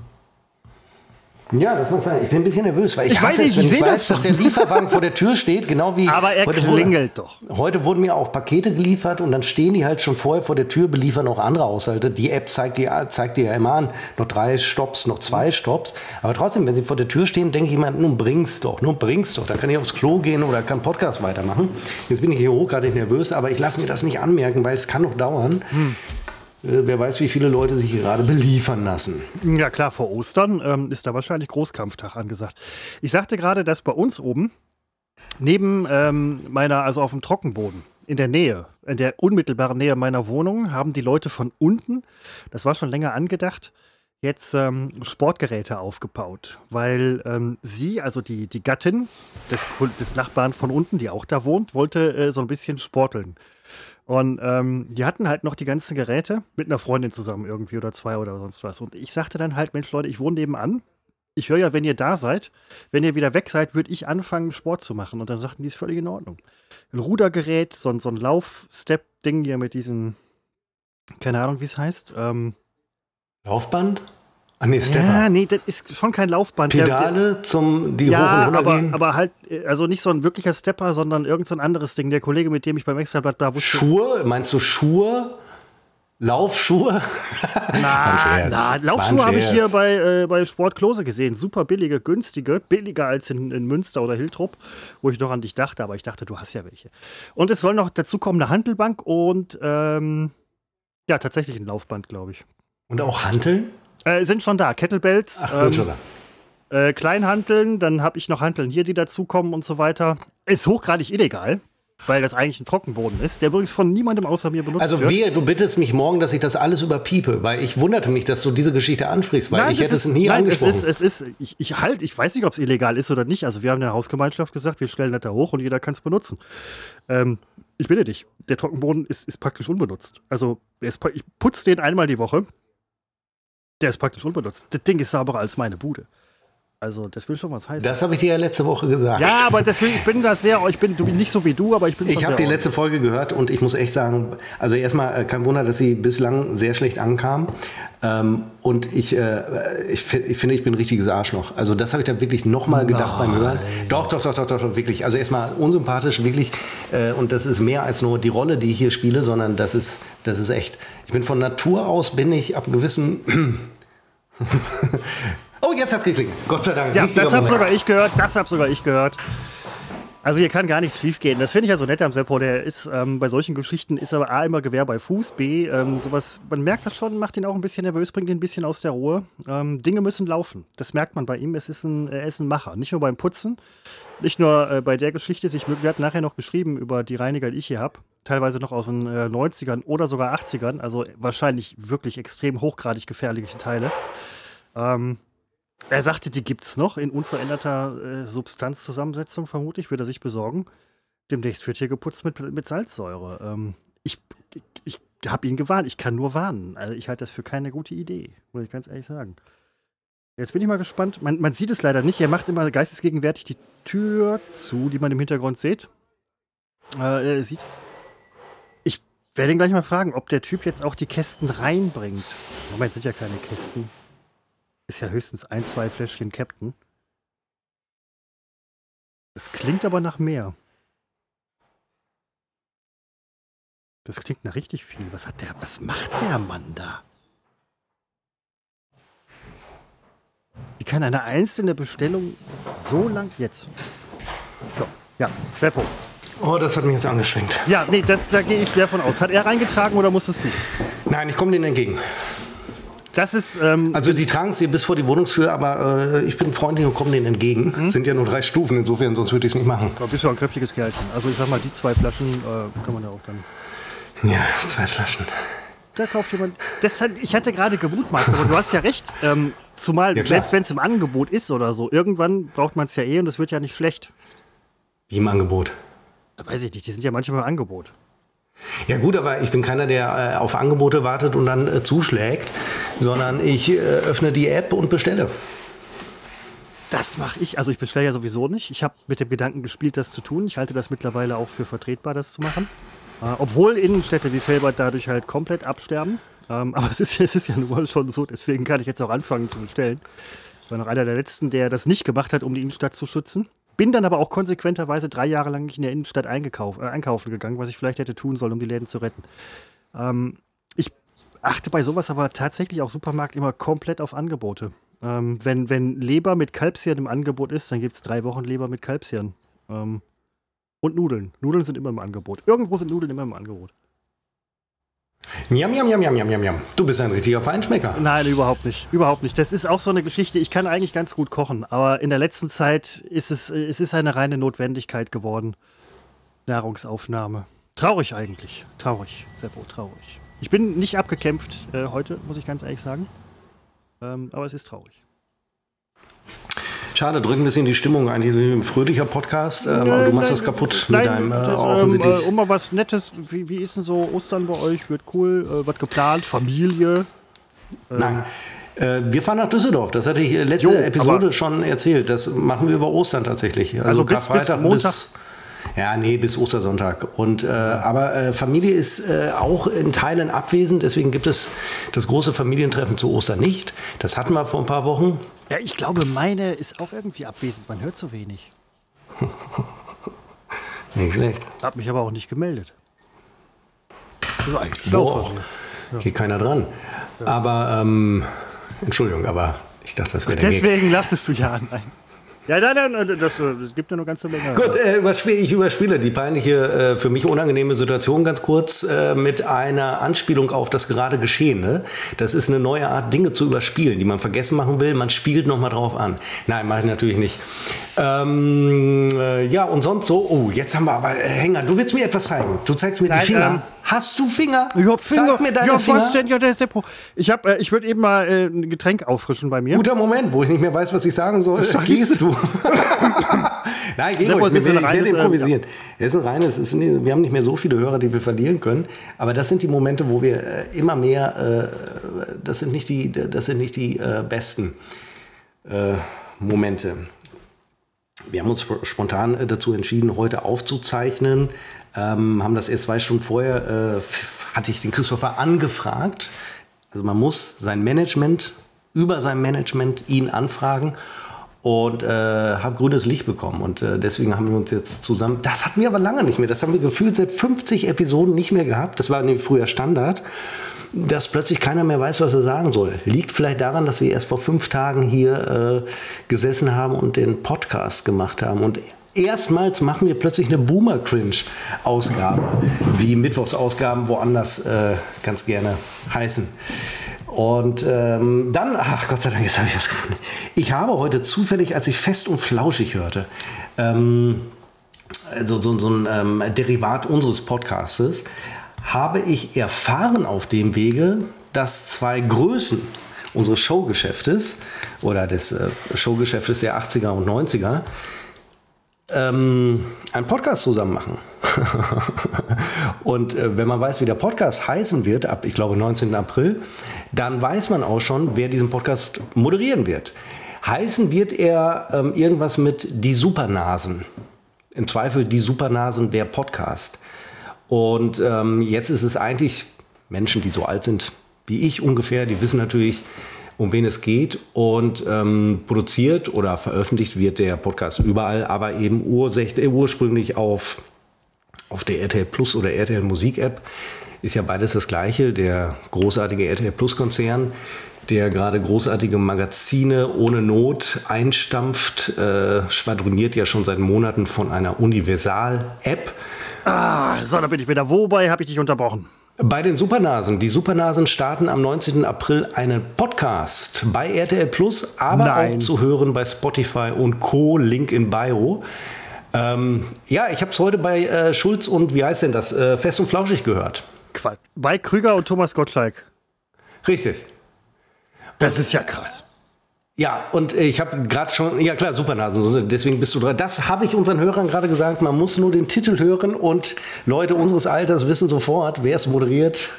Ja, das muss sein. Ich bin ein bisschen nervös, weil ich, ich hasse weiß, es, wenn ich, ich weiß, das dass der Lieferwagen vor der Tür steht, genau wie. Aber er klingelt wurde, doch. Heute wurden mir auch Pakete geliefert und dann stehen die halt schon vorher vor der Tür, beliefern auch andere Haushalte. Die App zeigt dir, zeigt dir ja immer an, noch drei Stops, noch zwei Stops. Aber trotzdem, wenn sie vor der Tür stehen, denke ich immer, nun bring's doch, nun bring's doch. Dann kann ich aufs Klo gehen oder kann Podcast weitermachen. Jetzt bin ich hier hochgradig nervös, aber ich lasse mir das nicht anmerken, weil es kann noch dauern. Hm. Äh, wer weiß, wie viele Leute sich gerade beliefern lassen. Ja klar, vor Ostern ähm, ist da wahrscheinlich Großkampftag angesagt. Ich sagte gerade, dass bei uns oben, neben ähm, meiner, also auf dem Trockenboden, in der Nähe, in der unmittelbaren Nähe meiner Wohnung, haben die Leute von unten, das war schon länger angedacht, jetzt ähm, Sportgeräte aufgebaut, weil ähm, sie, also die, die Gattin des, des Nachbarn von unten, die auch da wohnt, wollte äh, so ein bisschen sporteln. Und ähm, die hatten halt noch die ganzen Geräte mit einer Freundin zusammen irgendwie oder zwei oder sonst was. Und ich sagte dann halt, Mensch Leute, ich wohne nebenan. Ich höre ja, wenn ihr da seid, wenn ihr wieder weg seid, würde ich anfangen, Sport zu machen. Und dann sagten die, ist völlig in Ordnung. Ein Rudergerät, so, so ein Lauf-Step-Ding hier mit diesen, keine Ahnung, wie es heißt. Ähm, Laufband? Ah, nee, Stepper. Ja, nee, das ist schon kein Laufband. Pedale zum die ja, hoch und runter aber, gehen. aber halt, also nicht so ein wirklicher Stepper, sondern irgend so ein anderes Ding. Der Kollege, mit dem ich beim Extrablatt da wusste. Schuhe? Meinst du Schuhe? Laufschuhe? Na, na Laufschuhe habe ich hier bei, äh, bei Sport Klose gesehen. Super billige, günstige. Billiger als in, in Münster oder Hiltrup, wo ich noch an dich dachte, aber ich dachte, du hast ja welche. Und es soll noch dazu kommen eine Handelbank und ähm, ja, tatsächlich ein Laufband, glaube ich. Und auch Hanteln? Äh, sind schon da. Kettlebells. Ach, sind ähm, schon da. Äh, Kleinhanteln, dann habe ich noch Hanteln hier, die dazukommen und so weiter. Ist hochgradig illegal, weil das eigentlich ein Trockenboden ist, der übrigens von niemandem außer mir benutzt also wird. Also wehe, du bittest mich morgen, dass ich das alles überpiepe, weil ich wunderte mich, dass du diese Geschichte ansprichst, weil nein, ich hätte ist, es nie nein, angesprochen. Es ist, es ist ich, ich halt, ich weiß nicht, ob es illegal ist oder nicht. Also wir haben in der Hausgemeinschaft gesagt, wir stellen das da hoch und jeder kann es benutzen. Ähm, ich bitte dich, der Trockenboden ist, ist praktisch unbenutzt. Also ich putze den einmal die Woche der ist praktisch unbenutzt. Das Ding ist sauberer als meine Bude. Also, das will schon was heißen. Das habe ich dir ja letzte Woche gesagt. Ja, aber deswegen, ich bin da sehr, ich bin, du bist nicht so wie du, aber ich bin Ich habe die letzte Folge gehört und ich muss echt sagen, also erstmal äh, kein Wunder, dass sie bislang sehr schlecht ankam. Ähm, und ich, äh, ich, ich, finde, ich bin ein richtiges Arschloch. Also das habe ich da wirklich nochmal gedacht Nein. beim Hören. Doch, doch, doch, doch, doch, doch, wirklich. Also erstmal unsympathisch, wirklich. Äh, und das ist mehr als nur die Rolle, die ich hier spiele, sondern das ist, das ist echt. Ich bin von Natur aus, bin ich ab gewissen oh, jetzt hat es geklingelt. Gott sei Dank. Ja, das habe sogar ich gehört. Das habe sogar ich gehört. Also hier kann gar nichts schief gehen. Das finde ich ja so nett am Seppo. Der ist ähm, bei solchen Geschichten ist aber A immer Gewehr bei Fuß, B ähm, sowas. Man merkt das schon, macht ihn auch ein bisschen nervös, bringt ihn ein bisschen aus der Ruhe. Ähm, Dinge müssen laufen. Das merkt man bei ihm. Es ist ein, er ist ein Macher. Nicht nur beim Putzen, nicht nur äh, bei der Geschichte. Ich, wir hatten nachher noch geschrieben über die Reiniger, die ich hier habe. Teilweise noch aus den äh, 90ern oder sogar 80ern. Also wahrscheinlich wirklich extrem hochgradig gefährliche Teile. Ähm, er sagte, die gibt es noch in unveränderter äh, Substanzzusammensetzung, vermutlich, würde er sich besorgen. Demnächst wird hier geputzt mit, mit Salzsäure. Ähm, ich ich, ich habe ihn gewarnt. Ich kann nur warnen. Also ich halte das für keine gute Idee, muss ich ganz ehrlich sagen. Jetzt bin ich mal gespannt. Man, man sieht es leider nicht. Er macht immer geistesgegenwärtig die Tür zu, die man im Hintergrund sieht. Äh, sieht. Werde ihn gleich mal fragen, ob der Typ jetzt auch die Kästen reinbringt. Moment, sind ja keine Kästen. Ist ja höchstens ein, zwei Fläschchen Captain. Das klingt aber nach mehr. Das klingt nach richtig viel. Was hat der, was macht der Mann da? Wie kann eine einzelne Bestellung so lang jetzt? So, ja, Seppo. Oh, das hat mich jetzt angeschränkt. Ja, nee, das, da gehe ich schwer von aus. Hat er reingetragen oder musstest du? Nein, ich komme denen entgegen. Das ist. Ähm, also die tragen es dir bis vor die Wohnungstür, aber äh, ich bin freundlich und komme denen entgegen. Mhm. Sind ja nur drei Stufen, insofern, sonst würde ich es nicht machen. Da bist du ein kräftiges Kerlchen. Also ich sag mal, die zwei Flaschen äh, kann man ja auch dann. Ja, zwei Flaschen. Da kauft jemand. Das hat, ich hatte gerade gemutmaßt, aber du hast ja recht. Ähm, zumal, ja, selbst wenn es im Angebot ist oder so, irgendwann braucht man es ja eh und es wird ja nicht schlecht. Wie im Angebot? Weiß ich nicht, die sind ja manchmal im Angebot. Ja gut, aber ich bin keiner, der äh, auf Angebote wartet und dann äh, zuschlägt, sondern ich äh, öffne die App und bestelle. Das mache ich. Also ich bestelle ja sowieso nicht. Ich habe mit dem Gedanken gespielt, das zu tun. Ich halte das mittlerweile auch für vertretbar, das zu machen. Äh, obwohl Innenstädte wie Felbert dadurch halt komplett absterben. Ähm, aber es ist, es ist ja nun mal schon so, deswegen kann ich jetzt auch anfangen zu bestellen. Ich war noch einer der letzten, der das nicht gemacht hat, um die Innenstadt zu schützen. Bin dann aber auch konsequenterweise drei Jahre lang nicht in der Innenstadt eingekauf, äh, einkaufen gegangen, was ich vielleicht hätte tun sollen, um die Läden zu retten. Ähm, ich achte bei sowas aber tatsächlich auch Supermarkt immer komplett auf Angebote. Ähm, wenn, wenn Leber mit Kalbshirn im Angebot ist, dann gibt es drei Wochen Leber mit Kalbshirn. Ähm, und Nudeln. Nudeln sind immer im Angebot. Irgendwo sind Nudeln immer im Angebot. Miam, miam, miam, miam, miam, miam. Du bist ein richtiger Feinschmecker. Nein, überhaupt nicht. Überhaupt nicht. Das ist auch so eine Geschichte. Ich kann eigentlich ganz gut kochen, aber in der letzten Zeit ist es, es ist eine reine Notwendigkeit geworden. Nahrungsaufnahme. Traurig eigentlich. Traurig. Seppo, traurig. Ich bin nicht abgekämpft äh, heute, muss ich ganz ehrlich sagen. Ähm, aber es ist traurig. Schade, drücken ein bisschen die Stimmung ein. Diese ein fröhlicher Podcast, ähm, aber du machst das kaputt nein, mit deinem äh, das, offensichtlich. Ähm, äh, um mal was Nettes, wie, wie ist denn so Ostern bei euch? Wird cool? Äh, was geplant? Familie? Ähm, nein. Äh, wir fahren nach Düsseldorf. Das hatte ich letzte jo, Episode schon erzählt. Das machen wir über Ostern tatsächlich. Also, also bis, bis, bis ja, nee, bis Ostersonntag. Und, äh, aber äh, Familie ist äh, auch in Teilen abwesend, deswegen gibt es das große Familientreffen zu Ostern nicht. Das hatten wir vor ein paar Wochen. Ja, ich glaube, meine ist auch irgendwie abwesend. Man hört so wenig. nicht schlecht. Hab mich aber auch nicht gemeldet. Eigentlich Boah, ja. Geht keiner dran. Ja. Aber, ähm, Entschuldigung, aber ich dachte, das wäre der Deswegen lachtest du ja. Nein. Ja, nein, nein, das, das gibt ja noch ganze Menge. Gut, äh, überspiele, ich überspiele die peinliche, äh, für mich unangenehme Situation ganz kurz äh, mit einer Anspielung auf das gerade Geschehene. Das ist eine neue Art, Dinge zu überspielen, die man vergessen machen will. Man spielt nochmal drauf an. Nein, mache ich natürlich nicht. Ähm, äh, ja, und sonst so. Oh, jetzt haben wir aber, äh, Hänger, du willst mir etwas zeigen. Du zeigst mir nein, die Finger. Ähm, Hast du Finger? Ich hab Finger. Zeig mir deine ja, Finger. Was denn? Ja, der ist Seppo. Ich, hab, äh, ich würde eben mal äh, ein Getränk auffrischen bei mir. Guter Moment, wo ich nicht mehr weiß, was ich sagen soll. Scheiße. Gehst du. Nein, geh ruhig. Ich, ich werde improvisieren. Ja. ist ein reines, ist ein, wir haben nicht mehr so viele Hörer, die wir verlieren können. Aber das sind die Momente, wo wir äh, immer mehr, äh, das sind nicht die, das sind nicht die äh, besten äh, Momente. Wir haben uns spontan äh, dazu entschieden, heute aufzuzeichnen ähm, haben das erst zwei Stunden vorher, äh, hatte ich den Christopher angefragt. Also man muss sein Management, über sein Management ihn anfragen und äh, habe grünes Licht bekommen. Und äh, deswegen haben wir uns jetzt zusammen. Das hatten wir aber lange nicht mehr. Das haben wir gefühlt seit 50 Episoden nicht mehr gehabt. Das war früher Standard. Dass plötzlich keiner mehr weiß, was er sagen soll. Liegt vielleicht daran, dass wir erst vor fünf Tagen hier äh, gesessen haben und den Podcast gemacht haben. Und erstmals machen wir plötzlich eine Boomer-Cringe-Ausgabe, wie Mittwochsausgaben woanders äh, ganz gerne heißen. Und ähm, dann, ach Gott sei Dank, jetzt habe ich was gefunden. Ich habe heute zufällig, als ich fest und flauschig hörte, ähm, so, so, so ein ähm, Derivat unseres Podcastes, habe ich erfahren auf dem Wege, dass zwei Größen unseres Showgeschäftes oder des äh, Showgeschäftes der 80er und 90er ähm, einen Podcast zusammen machen. und äh, wenn man weiß, wie der Podcast heißen wird, ab, ich glaube, 19. April, dann weiß man auch schon, wer diesen Podcast moderieren wird. Heißen wird er ähm, irgendwas mit die Supernasen. Im Zweifel die Supernasen der Podcast. Und ähm, jetzt ist es eigentlich Menschen, die so alt sind wie ich ungefähr, die wissen natürlich, um wen es geht. Und ähm, produziert oder veröffentlicht wird der Podcast überall, aber eben ursprünglich auf, auf der RTL Plus oder RTL Musik App. Ist ja beides das gleiche, der großartige RTL Plus Konzern, der gerade großartige Magazine ohne Not einstampft, äh, schwadroniert ja schon seit Monaten von einer Universal-App. Ah, so, da bin ich wieder. Wobei habe ich dich unterbrochen? Bei den Supernasen. Die Supernasen starten am 19. April einen Podcast bei RTL Plus, aber Nein. auch zu hören bei Spotify und Co. Link in Bio. Ähm, ja, ich habe es heute bei äh, Schulz und wie heißt denn das? Äh, Fest und Flauschig gehört. Quatsch. Bei Krüger und Thomas Gottschalk. Richtig. Das ist ja krass. Ja, und ich habe gerade schon, ja klar, Supernasen, deswegen bist du dran. Das habe ich unseren Hörern gerade gesagt, man muss nur den Titel hören und Leute unseres Alters wissen sofort, wer es moderiert.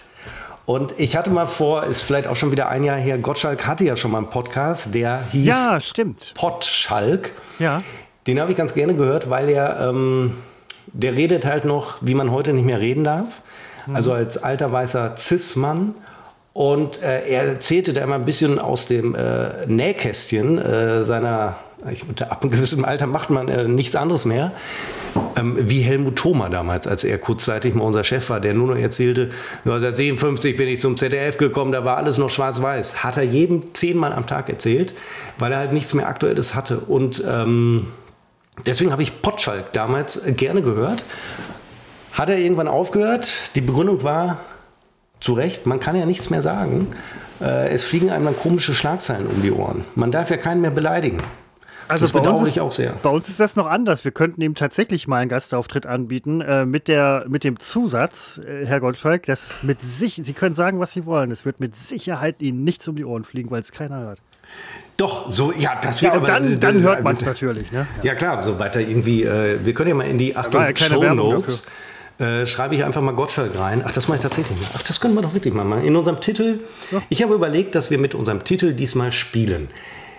Und ich hatte mal vor, ist vielleicht auch schon wieder ein Jahr her, Gottschalk hatte ja schon mal einen Podcast, der hieß ja, stimmt. Pottschalk. Ja. Den habe ich ganz gerne gehört, weil er, ähm, der redet halt noch, wie man heute nicht mehr reden darf. Mhm. Also als alter weißer Cis-Mann. Und äh, er erzählte da immer ein bisschen aus dem äh, Nähkästchen äh, seiner, ich, ab einem gewissen Alter macht man äh, nichts anderes mehr, ähm, wie Helmut Thoma damals, als er kurzzeitig mal unser Chef war, der nur noch erzählte, 1957 bin ich zum ZDF gekommen, da war alles noch schwarz-weiß. Hat er jedem zehnmal am Tag erzählt, weil er halt nichts mehr Aktuelles hatte. Und ähm, deswegen habe ich Potschalk damals gerne gehört. Hat er irgendwann aufgehört. Die Begründung war, zu Recht, man kann ja nichts mehr sagen. Äh, es fliegen einem dann komische Schlagzeilen um die Ohren. Man darf ja keinen mehr beleidigen. Also das bedauere ich auch sehr. Bei uns ist das noch anders. Wir könnten ihm tatsächlich mal einen Gastauftritt anbieten äh, mit, der, mit dem Zusatz, äh, Herr Goldschalk, dass es mit sich, Sie können sagen, was Sie wollen. Es wird mit Sicherheit Ihnen nichts um die Ohren fliegen, weil es keiner hört. Doch, so, ja, das wird ja, aber. Dann, dann hört man es natürlich, ne? Ja. ja. klar, so weiter irgendwie. Äh, wir können ja mal in die Achtung Show Notes äh, schreibe ich einfach mal Gottschalk rein. Ach, das mache ich tatsächlich mal. Ach, das können wir doch wirklich mal machen. In unserem Titel. Ja. Ich habe überlegt, dass wir mit unserem Titel diesmal spielen.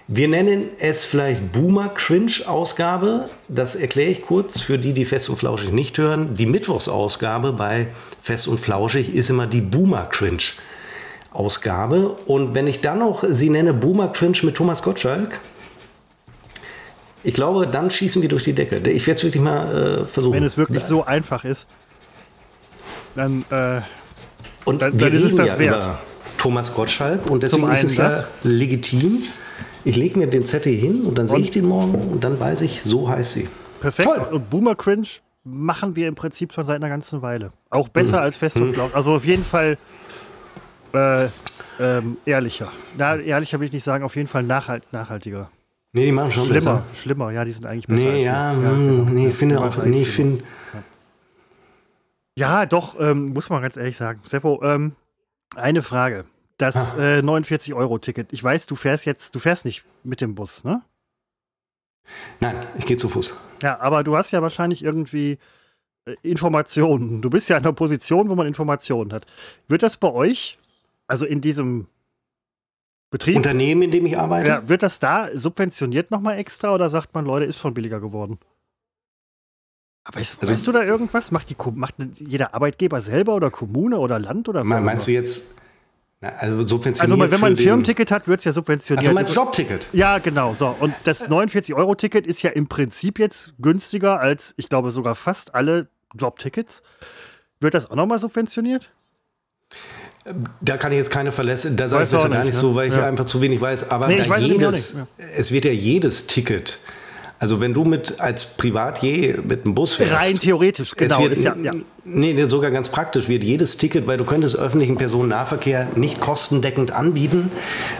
Wir nennen es vielleicht Boomer Cringe Ausgabe. Das erkläre ich kurz für die, die Fest und Flauschig nicht hören. Die Mittwochsausgabe bei Fest und Flauschig ist immer die Boomer Cringe Ausgabe. Und wenn ich dann noch sie nenne Boomer Cringe mit Thomas Gottschalk, ich glaube, dann schießen wir durch die Decke. Ich werde es wirklich mal äh, versuchen. Wenn es wirklich so einfach ist dann, äh, und dann, dann ist es das ja wert. Thomas Gottschalk und deswegen ist es ja legitim. Ich lege mir den Zettel hin und dann sehe ich den morgen und dann weiß ich, so heißt sie. Perfekt. Toll. Und Boomer Cringe machen wir im Prinzip schon seit einer ganzen Weile. Auch besser hm. als Fest und hm. Also auf jeden Fall äh, ähm, ehrlicher. Na, ehrlicher will ich nicht sagen, auf jeden Fall nachhalt, nachhaltiger. Nee, die machen schon schlimmer. Besser. Schlimmer, ja, die sind eigentlich besser. Nee, ja, ja, genau. nee, ich finde auch, nee, ich finde. Ja. Ja, doch, ähm, muss man ganz ehrlich sagen. Seppo, ähm, eine Frage. Das äh, 49-Euro-Ticket. Ich weiß, du fährst jetzt, du fährst nicht mit dem Bus, ne? Nein, ich gehe zu Fuß. Ja, aber du hast ja wahrscheinlich irgendwie äh, Informationen. Du bist ja in einer Position, wo man Informationen hat. Wird das bei euch, also in diesem Betrieb? Unternehmen, in dem ich arbeite? Ja, wird das da subventioniert nochmal extra oder sagt man, Leute, ist schon billiger geworden? Aber weißt, also, weißt, du da irgendwas? Macht, die, macht jeder Arbeitgeber selber oder Kommune oder Land oder Meinst du jetzt? Na, also subventioniert. Also wenn man ein Firmenticket hat, wird es ja subventioniert. Also mein Jobticket. Ja, genau. So. Und das 49-Euro-Ticket ist ja im Prinzip jetzt günstiger als, ich glaube, sogar fast alle Jobtickets. Wird das auch nochmal subventioniert? Da kann ich jetzt keine Verlässe, da sage ich jetzt gar nicht ne? so, weil ich ja. einfach zu wenig weiß. Aber nee, weiß jedes, es wird ja jedes Ticket also wenn du mit als Privatier mit dem Bus fährst. Rein theoretisch, genau. Wird, ja, ja. Nee, sogar ganz praktisch wird jedes Ticket, weil du könntest öffentlichen Personennahverkehr nicht kostendeckend anbieten,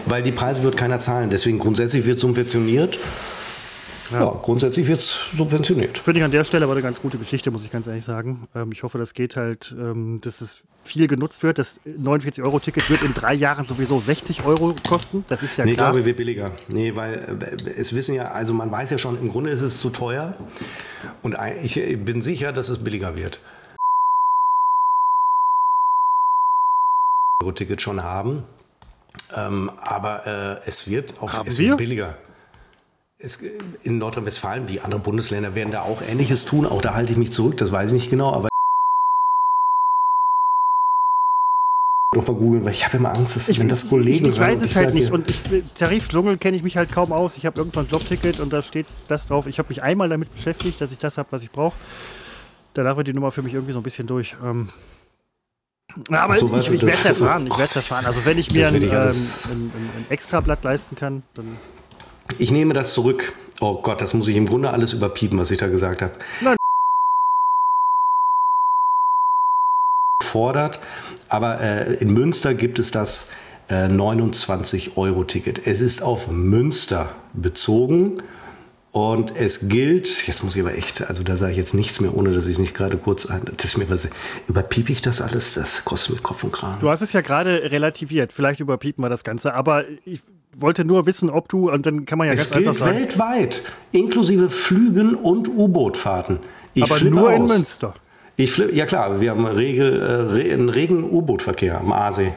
weil die Preise wird keiner zahlen. Deswegen grundsätzlich wird subventioniert. Ja, ja grundsätzlich wird es subventioniert. Finde ich an der Stelle aber eine ganz gute Geschichte, muss ich ganz ehrlich sagen. Ähm, ich hoffe, das geht halt, ähm, dass es viel genutzt wird. Das 49-Euro-Ticket wird in drei Jahren sowieso 60 Euro kosten. Das ist ja nee, klar. Nee, ich glaube, wird billiger. Nee, weil äh, es wissen ja, also man weiß ja schon, im Grunde ist es zu teuer. Und ich bin sicher, dass es billiger wird. Ticket schon haben. Ähm, aber äh, es wird auch es wird billiger. Es, in Nordrhein-Westfalen, wie andere Bundesländer, werden da auch Ähnliches tun. Auch da halte ich mich zurück, das weiß ich nicht genau. Aber doch mal googeln, weil ich habe immer Angst, dass ich, wenn das Kollegen Ich, ich weiß es halt nicht und ich, Tarifdschungel kenne ich mich halt kaum aus. Ich habe irgendwann ein Jobticket und da steht das drauf. Ich habe mich einmal damit beschäftigt, dass ich das habe, was ich brauche. Danach wird die Nummer für mich irgendwie so ein bisschen durch. Ähm, aber so, ich, ich werde es erfahren. Ich werde erfahren. Also wenn ich mir ein, ähm, ein, ein, ein Extrablatt leisten kann, dann. Ich nehme das zurück. Oh Gott, das muss ich im Grunde alles überpiepen, was ich da gesagt habe. Nein. Fordert, aber äh, in Münster gibt es das äh, 29-Euro-Ticket. Es ist auf Münster bezogen und es gilt, jetzt muss ich aber echt, also da sage ich jetzt nichts mehr, ohne dass ich es nicht gerade kurz ein, das mir was, überpiep ich das alles? Das kostet mir Kopf und Kragen. Du hast es ja gerade relativiert. Vielleicht überpiepen wir das Ganze, aber ich wollte nur wissen, ob du, und dann kann man ja es ganz gilt sagen, weltweit, inklusive Flügen und U-Boot-Fahrten. Aber nur aus. in Münster. Ich ja klar, wir haben Regel, äh, einen regen U-Boot-Verkehr am Aasee.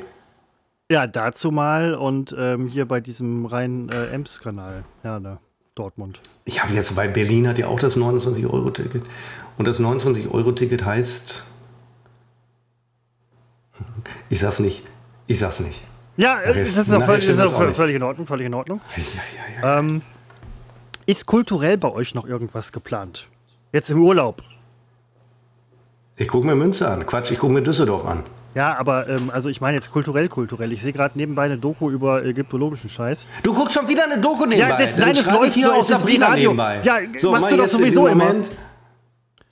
Ja, dazu mal und ähm, hier bei diesem Rhein-Ems-Kanal. Ja, ne? Dortmund. Ich habe jetzt, bei Berlin hat ja auch das 29-Euro-Ticket. Und das 29-Euro-Ticket heißt. Ich sag's nicht. Ich sag's nicht. Ja, äh, das ist auch, völlig, ist auch völlig, in Ordnung. Völlig in Ordnung. Ja, ja, ja, ähm, ist kulturell bei euch noch irgendwas geplant? Jetzt im Urlaub? Ich gucke mir Münster an. Quatsch, ich gucke mir Düsseldorf an. Ja, aber ähm, also ich meine jetzt kulturell, kulturell. Ich sehe gerade nebenbei eine Doku über ägyptologischen Scheiß. Du guckst schon wieder eine Doku nebenbei. Ja, das, nein, das läuft hier aus der Radio. Nebenbei. Ja, so, machst du doch sowieso immer.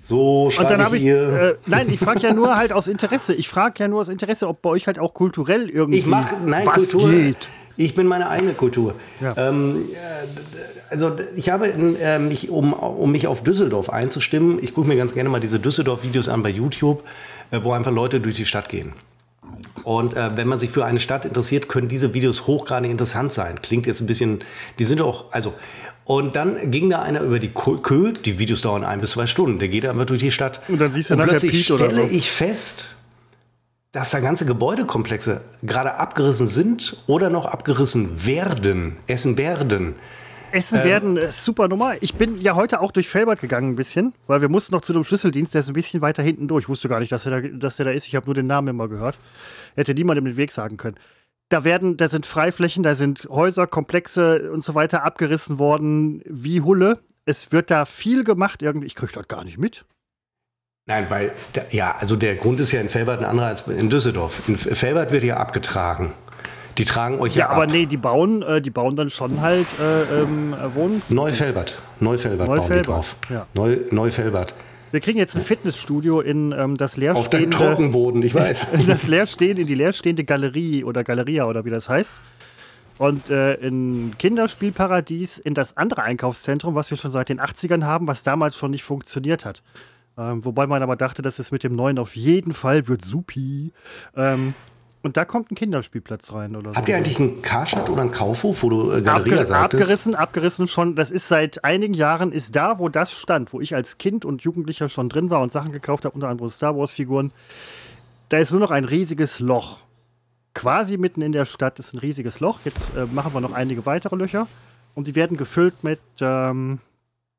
So Und dann habe ich, äh, nein, ich frage ja nur halt aus Interesse. Ich frage ja nur aus Interesse, ob bei euch halt auch kulturell irgendwie ich mach, nein, was Kultur, geht. Ich bin meine eigene Kultur. Ja. Ähm, also ich habe äh, mich, um, um mich auf Düsseldorf einzustimmen, ich gucke mir ganz gerne mal diese Düsseldorf-Videos an bei YouTube. Äh, wo einfach Leute durch die Stadt gehen. Und äh, wenn man sich für eine Stadt interessiert, können diese Videos hochgradig interessant sein. Klingt jetzt ein bisschen, die sind auch, also, und dann ging da einer über die Kö, die Videos dauern ein bis zwei Stunden, der geht einfach durch die Stadt. Und dann siehst du und plötzlich stelle so. ich fest, dass da ganze Gebäudekomplexe gerade abgerissen sind oder noch abgerissen werden, essen werden. Essen ähm, werden ist super Nummer. Ich bin ja heute auch durch Felbert gegangen ein bisschen, weil wir mussten noch zu dem Schlüsseldienst, der ist ein bisschen weiter hinten durch. Ich wusste gar nicht, dass er da, dass er da ist. Ich habe nur den Namen immer gehört. Hätte niemandem den Weg sagen können. Da werden, da sind Freiflächen, da sind Häuser, Komplexe und so weiter abgerissen worden wie Hulle. Es wird da viel gemacht irgendwie. Ich kriege das gar nicht mit. Nein, weil, ja, also der Grund ist ja in Felbert ein anderer als in Düsseldorf. In Felbert wird ja abgetragen. Die tragen euch ja, ja aber ab. nee, die bauen, äh, die bauen dann schon halt äh, ähm, Wohn. Neufelbert. Neufelbert, bauen die drauf. Ja. Neu, Neufelbert. Wir kriegen jetzt ein Fitnessstudio in ähm, das leerstehende. Auf dem Trockenboden, ich weiß. In das leerstehende, in die leerstehende Galerie oder Galeria oder wie das heißt. Und äh, in Kinderspielparadies in das andere Einkaufszentrum, was wir schon seit den 80ern haben, was damals schon nicht funktioniert hat. Ähm, wobei man aber dachte, dass es mit dem neuen auf jeden Fall wird supi. Ähm, und da kommt ein Kinderspielplatz rein oder Habt so. ihr eigentlich einen Karstadt oder einen Kaufhof, wo du äh, Galeria Abger sagtest? Abgerissen, abgerissen schon. Das ist seit einigen Jahren, ist da, wo das stand, wo ich als Kind und Jugendlicher schon drin war und Sachen gekauft habe, unter anderem Star Wars-Figuren. Da ist nur noch ein riesiges Loch. Quasi mitten in der Stadt ist ein riesiges Loch. Jetzt äh, machen wir noch einige weitere Löcher. Und die werden gefüllt mit, ähm,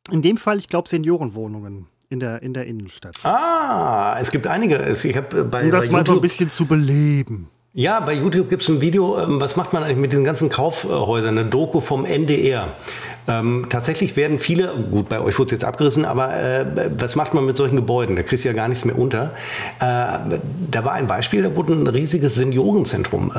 in dem Fall, ich glaube, Seniorenwohnungen in der, in der Innenstadt. Ah, es gibt einige. Ich hab äh, bei, um das bei mal YouTube, so ein bisschen zu beleben. Ja, bei YouTube gibt es ein Video, ähm, was macht man eigentlich mit diesen ganzen Kaufhäusern, eine Doku vom NDR. Ähm, tatsächlich werden viele, gut, bei euch wurde es jetzt abgerissen, aber äh, was macht man mit solchen Gebäuden? Da kriegst du ja gar nichts mehr unter. Äh, da war ein Beispiel, da wurde ein riesiges Seniorenzentrum äh,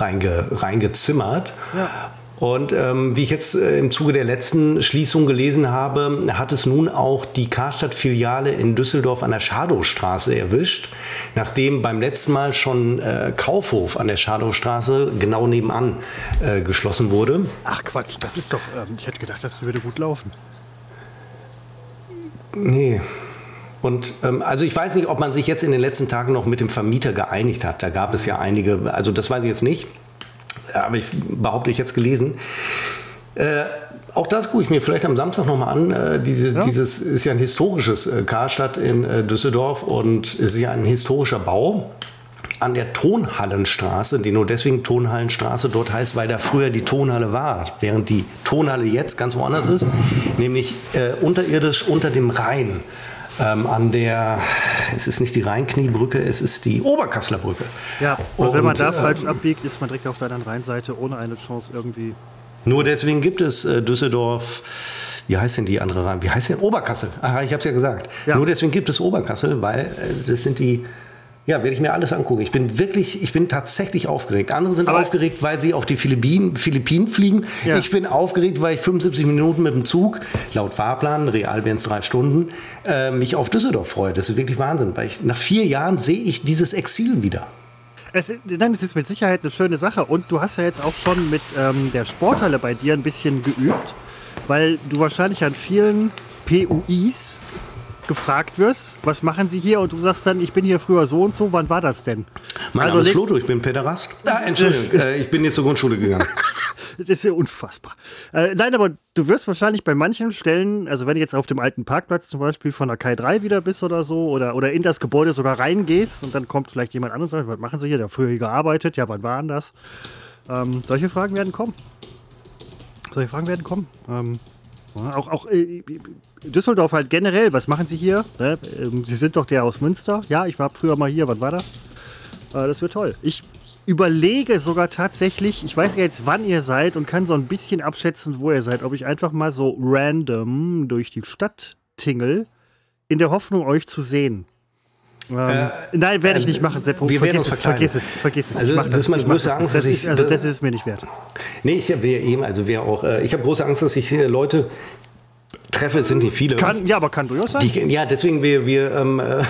reinge, reingezimmert. Ja. Und ähm, wie ich jetzt äh, im Zuge der letzten Schließung gelesen habe, hat es nun auch die Karstadt-Filiale in Düsseldorf an der Schadowstraße erwischt, nachdem beim letzten Mal schon äh, Kaufhof an der Schadowstraße genau nebenan äh, geschlossen wurde. Ach Quatsch, das ist doch, ähm, ich hätte gedacht, das würde gut laufen. Nee. Und ähm, also ich weiß nicht, ob man sich jetzt in den letzten Tagen noch mit dem Vermieter geeinigt hat. Da gab es ja einige, also das weiß ich jetzt nicht habe ich behaupte ich jetzt gelesen. Äh, auch das gucke ich mir vielleicht am Samstag nochmal an. Äh, diese, ja. Dieses ist ja ein historisches äh, Karstadt in äh, Düsseldorf und ist ja ein historischer Bau an der Tonhallenstraße, die nur deswegen Tonhallenstraße dort heißt, weil da früher die Tonhalle war, während die Tonhalle jetzt ganz woanders ist, nämlich äh, unterirdisch unter dem Rhein. Ähm, an der, es ist nicht die Rheinkniebrücke, es ist die Oberkasseler Brücke. Ja, und, und wenn man da äh, falsch abbiegt, ist man direkt auf der anderen Rheinseite ohne eine Chance irgendwie. Nur deswegen gibt es äh, Düsseldorf, wie heißt denn die andere Rhein? Wie heißt denn Oberkassel? Ach, ich habe es ja gesagt. Ja. Nur deswegen gibt es Oberkassel, weil äh, das sind die ja, werde ich mir alles angucken. Ich bin wirklich, ich bin tatsächlich aufgeregt. Andere sind Aber aufgeregt, weil sie auf die Philippinen, Philippinen fliegen. Ja. Ich bin aufgeregt, weil ich 75 Minuten mit dem Zug, laut Fahrplan, real wären es drei Stunden, äh, mich auf Düsseldorf freue. Das ist wirklich Wahnsinn. Weil ich, nach vier Jahren sehe ich dieses Exil wieder. Es, nein, es ist mit Sicherheit eine schöne Sache. Und du hast ja jetzt auch schon mit ähm, der Sporthalle bei dir ein bisschen geübt, weil du wahrscheinlich an vielen PUIs gefragt wirst, was machen Sie hier? Und du sagst dann, ich bin hier früher so und so. Wann war das denn? Mein also, Name ist Floto, ich bin Pederast. Ah, Entschuldigung, äh, ich bin jetzt zur Grundschule gegangen. das ist ja unfassbar. Äh, nein, aber du wirst wahrscheinlich bei manchen Stellen, also wenn du jetzt auf dem alten Parkplatz zum Beispiel von der Kai 3 wieder bist oder so, oder, oder in das Gebäude sogar reingehst und dann kommt vielleicht jemand anderes und sagt, was machen Sie hier? Der hat früher hier gearbeitet, ja, wann war das? Ähm, solche Fragen werden kommen. Solche Fragen werden kommen. Ähm, auch, auch äh, Düsseldorf halt generell, was machen Sie hier? Ne? Ähm, Sie sind doch der aus Münster. Ja, ich war früher mal hier, wann war das? Äh, das wird toll. Ich überlege sogar tatsächlich, ich weiß ja jetzt, wann ihr seid und kann so ein bisschen abschätzen, wo ihr seid, ob ich einfach mal so random durch die Stadt tingle, in der Hoffnung, euch zu sehen. Ähm, äh, nein, werde ich nicht machen, Seppo. Wir vergiss, es, vergiss es, vergiss es. Also, das, das ist meine größte Angst, das, ist, also, das ist es mir nicht wert. Nee, ich habe eben, also wer auch, äh, ich habe große Angst, dass ich Leute treffe, es sind nicht viele. Kann, ja, aber kann durchaus sein. Die, ja, deswegen, wir, wir ähm, äh,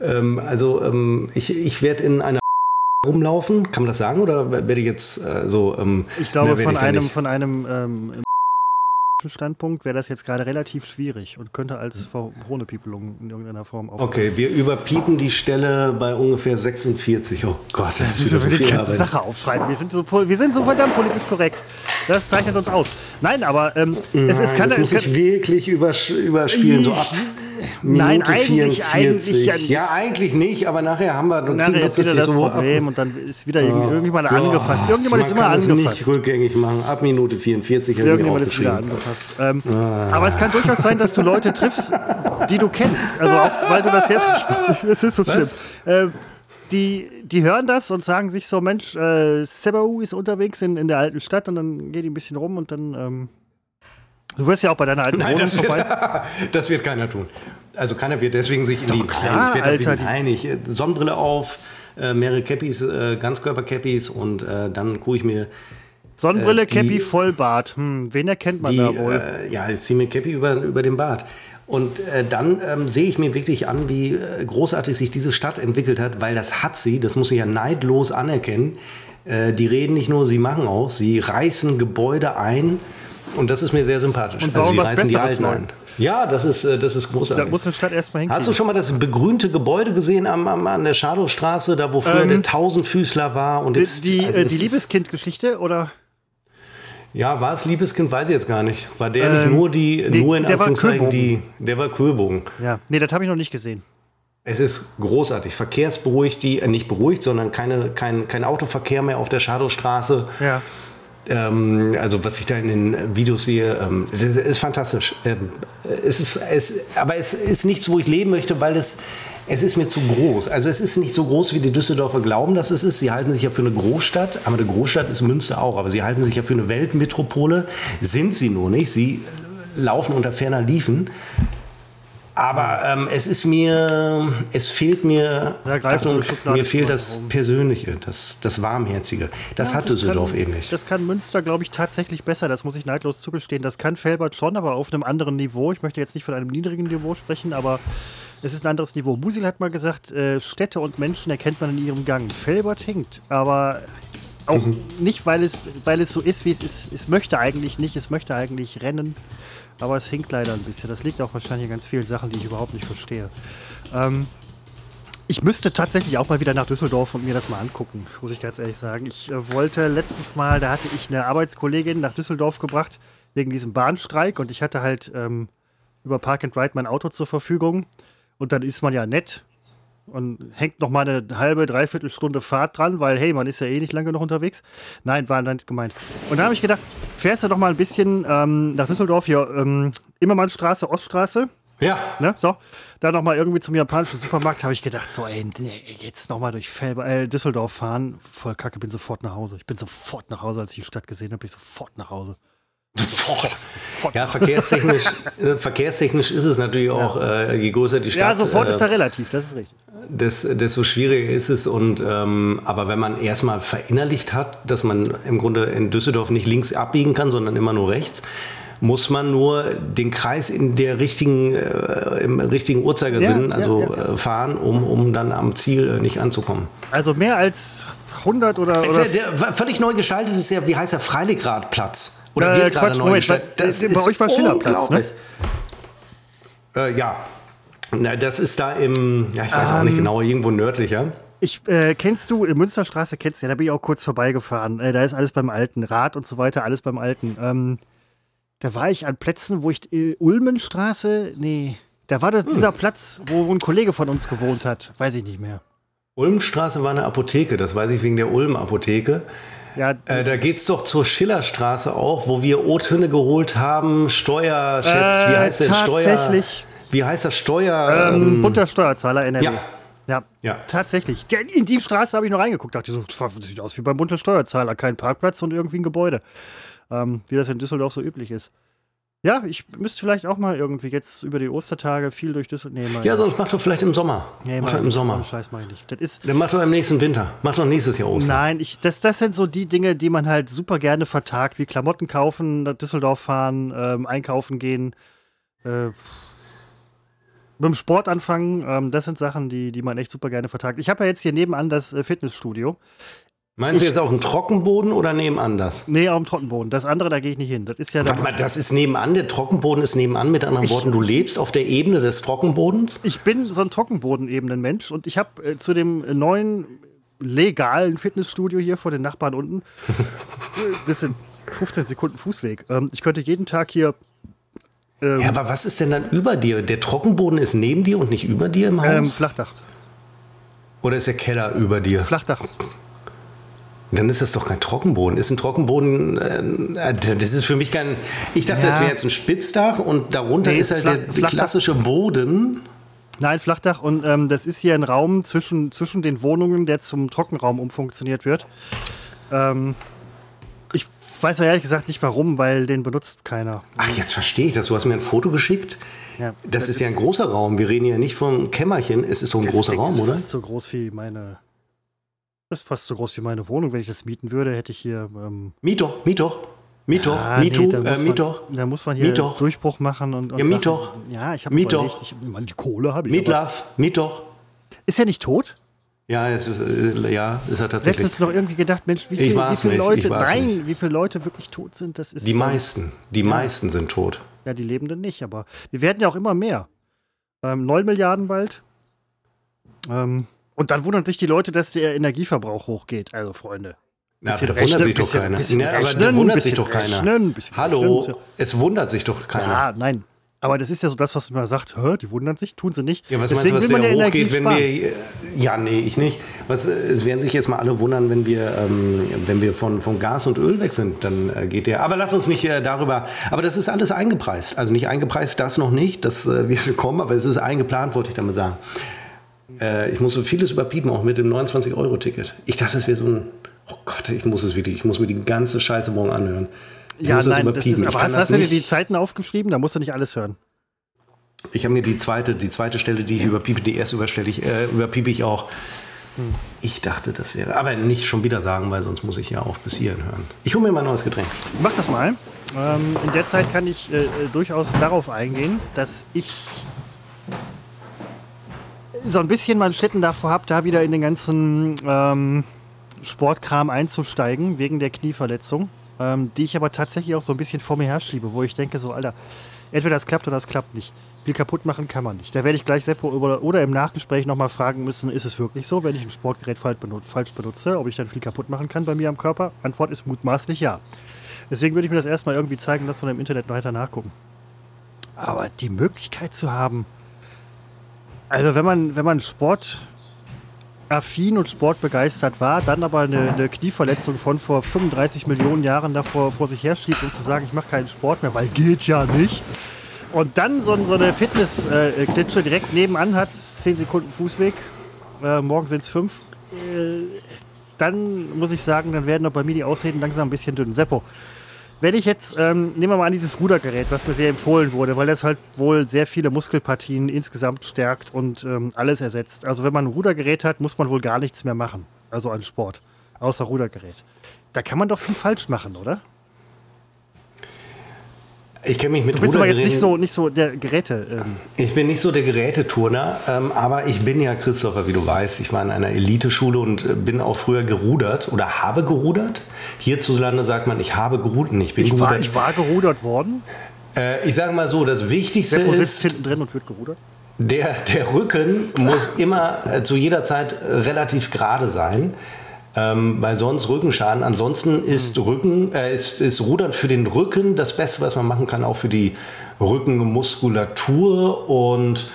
ähm, also ähm, ich, ich werde in einer rumlaufen, kann man das sagen, oder werde ich jetzt äh, so? Ähm, ich glaube, von, einem, von einem ähm, Standpunkt wäre das jetzt gerade relativ schwierig und könnte als Verhohnepiepelung in irgendeiner Form aufpassen. Okay, wir überpiepen die Stelle bei ungefähr 46. Oh Gott, das ist wieder so viel ganze Sache aufschreiben. Wir sind, so, wir sind so verdammt politisch korrekt. Das zeichnet uns aus. Nein, aber ähm, Nein, es, es kann... Das muss ich wirklich übers überspielen, so ab Minute Nein, eigentlich, 44. eigentlich ja nicht. Ja, eigentlich nicht, aber nachher haben wir nachher ist wieder das so Problem ab. und dann ist wieder oh, irgendjemand Gott. angefasst. Irgendjemand ist immer kann angefasst. Es nicht rückgängig machen. Ab Minute 44 Irgendjemand ist wieder angefasst. Ähm, ah. Aber es kann durchaus sein, dass du Leute triffst, die du kennst. Also auch, weil du das jetzt Es ist so schlimm. Äh, die, die hören das und sagen sich so, Mensch, äh, Sebau ist unterwegs in, in der alten Stadt und dann geht die ein bisschen rum und dann ähm, Du wirst ja auch bei deiner alten Nein, Wohnung das vorbei. Wird, das wird keiner tun. Also keiner wird deswegen sich in Doch, die klar, ich Alter, nein, ich Sonnenbrille auf, äh, mehrere Cappies, äh, Ganzkörper-Cappies und äh, dann gucke ich mir Sonnenbrille, äh, die, Cappy, Vollbart. Hm, wen erkennt man die, da wohl? Äh, ja, ich ziehe mir Cappy über, über den Bart. Und äh, dann ähm, sehe ich mir wirklich an, wie äh, großartig sich diese Stadt entwickelt hat, weil das hat sie, das muss ich ja neidlos anerkennen. Äh, die reden nicht nur, sie machen auch, sie reißen Gebäude ein und das ist mir sehr sympathisch. Und also sie reißen die Alten ein. Ja, das ist, äh, das ist großartig. Da muss eine Stadt erstmal hinkriegen. Hast du schon mal das begrünte Gebäude gesehen am, am, an der Schadowstraße, da wo früher ähm, der Tausendfüßler war? Und jetzt, die, also die Liebeskind-Geschichte, oder? Ja, war es Liebeskind, weiß ich jetzt gar nicht. War der ähm, nicht nur die, nee, nur in Anführungszeichen die, der war Köbogen. Ja, nee, das habe ich noch nicht gesehen. Es ist großartig. Verkehrsberuhigt, die, äh, nicht beruhigt, sondern keine, kein, kein Autoverkehr mehr auf der Shadowstraße. Ja. Ähm, also was ich da in den Videos sehe, ähm, das ist fantastisch. Ähm, es ist, es, aber es ist nichts, wo ich leben möchte, weil es, es ist mir zu groß. Also es ist nicht so groß, wie die Düsseldorfer glauben, dass es ist. Sie halten sich ja für eine Großstadt, aber eine Großstadt ist Münster auch. Aber sie halten sich ja für eine Weltmetropole, sind sie nur nicht. Sie laufen unter ferner Liefen. Aber ähm, es ist mir, es fehlt mir, ja, Achtung, mir fehlt das rum. Persönliche, das, das Warmherzige. Das ja, hat das Düsseldorf kann, eben nicht. Das kann Münster, glaube ich, tatsächlich besser. Das muss ich neidlos zugestehen. Das kann Felbert schon, aber auf einem anderen Niveau. Ich möchte jetzt nicht von einem niedrigen Niveau sprechen, aber es ist ein anderes Niveau. Musil hat mal gesagt, äh, Städte und Menschen erkennt man in ihrem Gang. Felbert hinkt, aber auch mhm. nicht, weil es, weil es so ist, wie es ist. Es möchte eigentlich nicht, es möchte eigentlich rennen. Aber es hinkt leider ein bisschen. Das liegt auch wahrscheinlich an ganz vielen Sachen, die ich überhaupt nicht verstehe. Ähm, ich müsste tatsächlich auch mal wieder nach Düsseldorf und mir das mal angucken, muss ich ganz ehrlich sagen. Ich äh, wollte letztes Mal, da hatte ich eine Arbeitskollegin nach Düsseldorf gebracht, wegen diesem Bahnstreik. Und ich hatte halt ähm, über Park and Ride mein Auto zur Verfügung. Und dann ist man ja nett und hängt noch mal eine halbe, dreiviertel Stunde Fahrt dran, weil hey, man ist ja eh nicht lange noch unterwegs. Nein, war nicht gemeint. Und da habe ich gedacht, fährst du doch mal ein bisschen ähm, nach Düsseldorf, hier ähm, Immermannstraße, Oststraße. Ja. Ne? So, da nochmal irgendwie zum japanischen Supermarkt habe ich gedacht, so, ey, nee, jetzt nochmal durch Felber, äh, Düsseldorf fahren, voll kacke, bin sofort nach Hause. Ich bin sofort nach Hause, als ich die Stadt gesehen habe, bin ich sofort nach Hause. Sofort. Ja, verkehrstechnisch, äh, verkehrstechnisch ist es natürlich auch, äh, je größer die Stadt. Ja, sofort äh, ist da relativ, das ist richtig. Des, desto schwieriger ist es. Und, ähm, aber wenn man erstmal verinnerlicht hat, dass man im Grunde in Düsseldorf nicht links abbiegen kann, sondern immer nur rechts, muss man nur den Kreis in der richtigen, äh, im richtigen Uhrzeigersinn ja, also ja, ja. Äh, fahren, um, um dann am Ziel äh, nicht anzukommen. Also mehr als 100 oder. oder der, völlig neu gestaltet ist ja, wie heißt der Freiliggradplatz? Oder äh, wird Quatsch, neu Moment, das bei euch war Schillerplatz, ne? Äh, ja. Na, das ist da im, ja, ich weiß ähm, auch nicht ähm, genau, irgendwo nördlicher. Ich, äh, kennst du, in Münsterstraße kennst du ja, da bin ich auch kurz vorbeigefahren. Äh, da ist alles beim Alten. Rad und so weiter, alles beim Alten. Ähm, da war ich an Plätzen, wo ich, äh, Ulmenstraße, nee, da war das hm. dieser Platz, wo, wo ein Kollege von uns gewohnt hat. Weiß ich nicht mehr. Ulmstraße war eine Apotheke, das weiß ich wegen der Ulm-Apotheke. Ja, äh, da es doch zur Schillerstraße auch, wo wir O-Töne geholt haben, Steuerschätz, äh, wie heißt der Steuer? Wie heißt das Steuer? Ähm, ähm, bunter Steuerzahler NRW. Ja. Ja, ja, tatsächlich. In die Straße habe ich noch reingeguckt. Dachte so, das sieht aus wie beim bunten Steuerzahler. Kein Parkplatz und irgendwie ein Gebäude. Ähm, wie das in Düsseldorf so üblich ist. Ja, ich müsste vielleicht auch mal irgendwie jetzt über die Ostertage viel durch Düsseldorf. Nee, ja, sonst mach doch vielleicht im Sommer. Nee, mach doch im Sommer. Scheiß mach ich nicht. Das ist Dann mach doch im nächsten Winter. Mach doch nächstes Jahr Ostern. Nein, ich, das, das sind so die Dinge, die man halt super gerne vertagt, wie Klamotten kaufen, nach Düsseldorf fahren, ähm, einkaufen gehen, äh, mit dem Sport anfangen. Ähm, das sind Sachen, die, die man echt super gerne vertagt. Ich habe ja jetzt hier nebenan das äh, Fitnessstudio. Meinen Sie jetzt auf dem Trockenboden oder nebenan das? Nee, auf dem Trockenboden. Das andere, da gehe ich nicht hin. Das ist ja Warte mal, das ist nebenan, der Trockenboden ist nebenan. Mit anderen ich, Worten, du lebst auf der Ebene des Trockenbodens? Ich bin so ein Trockenbodenebenen-Mensch und ich habe äh, zu dem neuen legalen Fitnessstudio hier vor den Nachbarn unten, das sind 15 Sekunden Fußweg. Ähm, ich könnte jeden Tag hier ähm, ja, aber was ist denn dann über dir? Der Trockenboden ist neben dir und nicht über dir im Haus? Ähm, Flachdach. Oder ist der Keller über dir? Flachdach. Dann ist das doch kein Trockenboden. Ist ein Trockenboden, äh, das ist für mich kein. Ich dachte, ja. das wäre jetzt ein Spitzdach und darunter nee, ist halt Flach, der, der klassische Boden. Nein, Flachdach und ähm, das ist hier ein Raum zwischen, zwischen den Wohnungen, der zum Trockenraum umfunktioniert wird. Ähm, ich weiß ja ehrlich gesagt nicht warum, weil den benutzt keiner. Ach, jetzt verstehe ich das. Du hast mir ein Foto geschickt. Ja, das, das ist, ist ja ein großer Raum. Wir reden ja nicht vom Kämmerchen. Es ist so ein großer Ding Raum, ist oder? Das ist so groß wie meine das ist fast so groß wie meine Wohnung. Wenn ich das mieten würde, hätte ich hier. Ähm miet doch, miet doch. Miet doch, ja, miet, nee, da äh, miet doch. Da muss man hier Durchbruch machen und. und ja, miet doch. Ja, ich habe miet doch. Ich, man, die Kohle habe ich. Miet Love, miet doch. Ist er nicht tot? Ja, es ist, äh, ja, ist er tatsächlich. Letztens noch irgendwie gedacht, Mensch, wie, viel, wie viele Leute, nein, nicht. wie viele Leute wirklich tot sind, das ist. Die meisten, die ja. meisten sind tot. Ja, die Lebenden nicht, aber wir werden ja auch immer mehr. Ähm, 9 Milliarden bald. Ähm, und dann wundern sich die Leute, dass der Energieverbrauch hochgeht. Also, Freunde. Na, da wundert sich doch keiner. Bisschen ja, aber da wundert sich doch keiner. Rechnen, Hallo, rechnen. es wundert sich doch keiner. Ja, nein. Aber das ist ja so das, was man sagt, Hör, die wundern sich, tun sie nicht. Ja, was Deswegen meinst du, was der hochgeht, wenn wir. Ja, nee, ich nicht. Was, es werden sich jetzt mal alle wundern, wenn wir, ähm, wenn wir von, von Gas und Öl weg sind, dann äh, geht der. Aber lass uns nicht äh, darüber. Aber das ist alles eingepreist. Also nicht eingepreist, das noch nicht, das äh, wird kommen, aber es ist eingeplant, wollte ich damit sagen. Äh, ich musste vieles überpiepen, auch mit dem 29-Euro-Ticket. Ich dachte, das wäre so ein, oh Gott, ich muss es wirklich, ich muss mir die ganze Scheiße morgen anhören. Ich ja, muss nein, das überpiepen. Das ist, aber hast, hast du dir die Zeiten aufgeschrieben? Da musst du nicht alles hören. Ich habe mir die zweite, die zweite Stelle, die ich überpiepe, die erste ich, äh, überpiepe ich auch. Hm. Ich dachte, das wäre. Aber nicht schon wieder sagen, weil sonst muss ich ja auch bis hierhin hören. Ich hole mir mal ein neues Getränk. Mach das mal. Ähm, in der Zeit kann ich äh, äh durchaus darauf eingehen, dass ich so ein bisschen mal Schlitten davor habe, da wieder in den ganzen ähm, Sportkram einzusteigen, wegen der Knieverletzung, ähm, die ich aber tatsächlich auch so ein bisschen vor mir herschiebe, wo ich denke, so, Alter, entweder das klappt oder das klappt nicht. Viel kaputt machen kann man nicht. Da werde ich gleich Seppo oder, oder im Nachgespräch nochmal fragen müssen, ist es wirklich so, wenn ich ein Sportgerät falsch benutze, ob ich dann viel kaputt machen kann bei mir am Körper? Antwort ist mutmaßlich ja. Deswegen würde ich mir das erstmal irgendwie zeigen lassen und im Internet weiter nachgucken. Aber die Möglichkeit zu haben, also wenn man, wenn man Sport affin und sportbegeistert war, dann aber eine, eine, Knieverletzung von vor 35 Millionen Jahren davor vor sich herschiebt, um zu sagen, ich mache keinen Sport mehr, weil geht ja nicht. und dann so, so eine Fitness-Klitsche direkt nebenan hat, 10 Sekunden Fußweg, äh, morgen sind es 5, äh, dann muss ich sagen, dann werden doch bei mir die Ausreden langsam ein bisschen dünn. Seppo, wenn ich jetzt, ähm, nehmen wir mal an, dieses Rudergerät, was mir sehr empfohlen wurde, weil das halt wohl sehr viele Muskelpartien insgesamt stärkt und ähm, alles ersetzt. Also wenn man ein Rudergerät hat, muss man wohl gar nichts mehr machen. Also an Sport, außer Rudergerät. Da kann man doch viel falsch machen, oder? Ich kenne mich mit Du bist aber jetzt nicht so, nicht so der Geräte. Ähm. Ich bin nicht so der Geräteturner, ähm, aber ich bin ja Christopher, wie du weißt. Ich war in einer Eliteschule und äh, bin auch früher gerudert oder habe gerudert. Hierzulande sagt man, ich habe gerudert. Ich bin ich gerudert. War, ich war gerudert worden. Äh, ich sage mal so, das Wichtigste Seppo ist. sitzt hinten drin und wird gerudert. Der, der Rücken muss immer äh, zu jeder Zeit relativ gerade sein. Ähm, weil sonst Rückenschaden. Ansonsten ist Rücken, äh, ist, ist Rudern für den Rücken das Beste, was man machen kann, auch für die Rückenmuskulatur und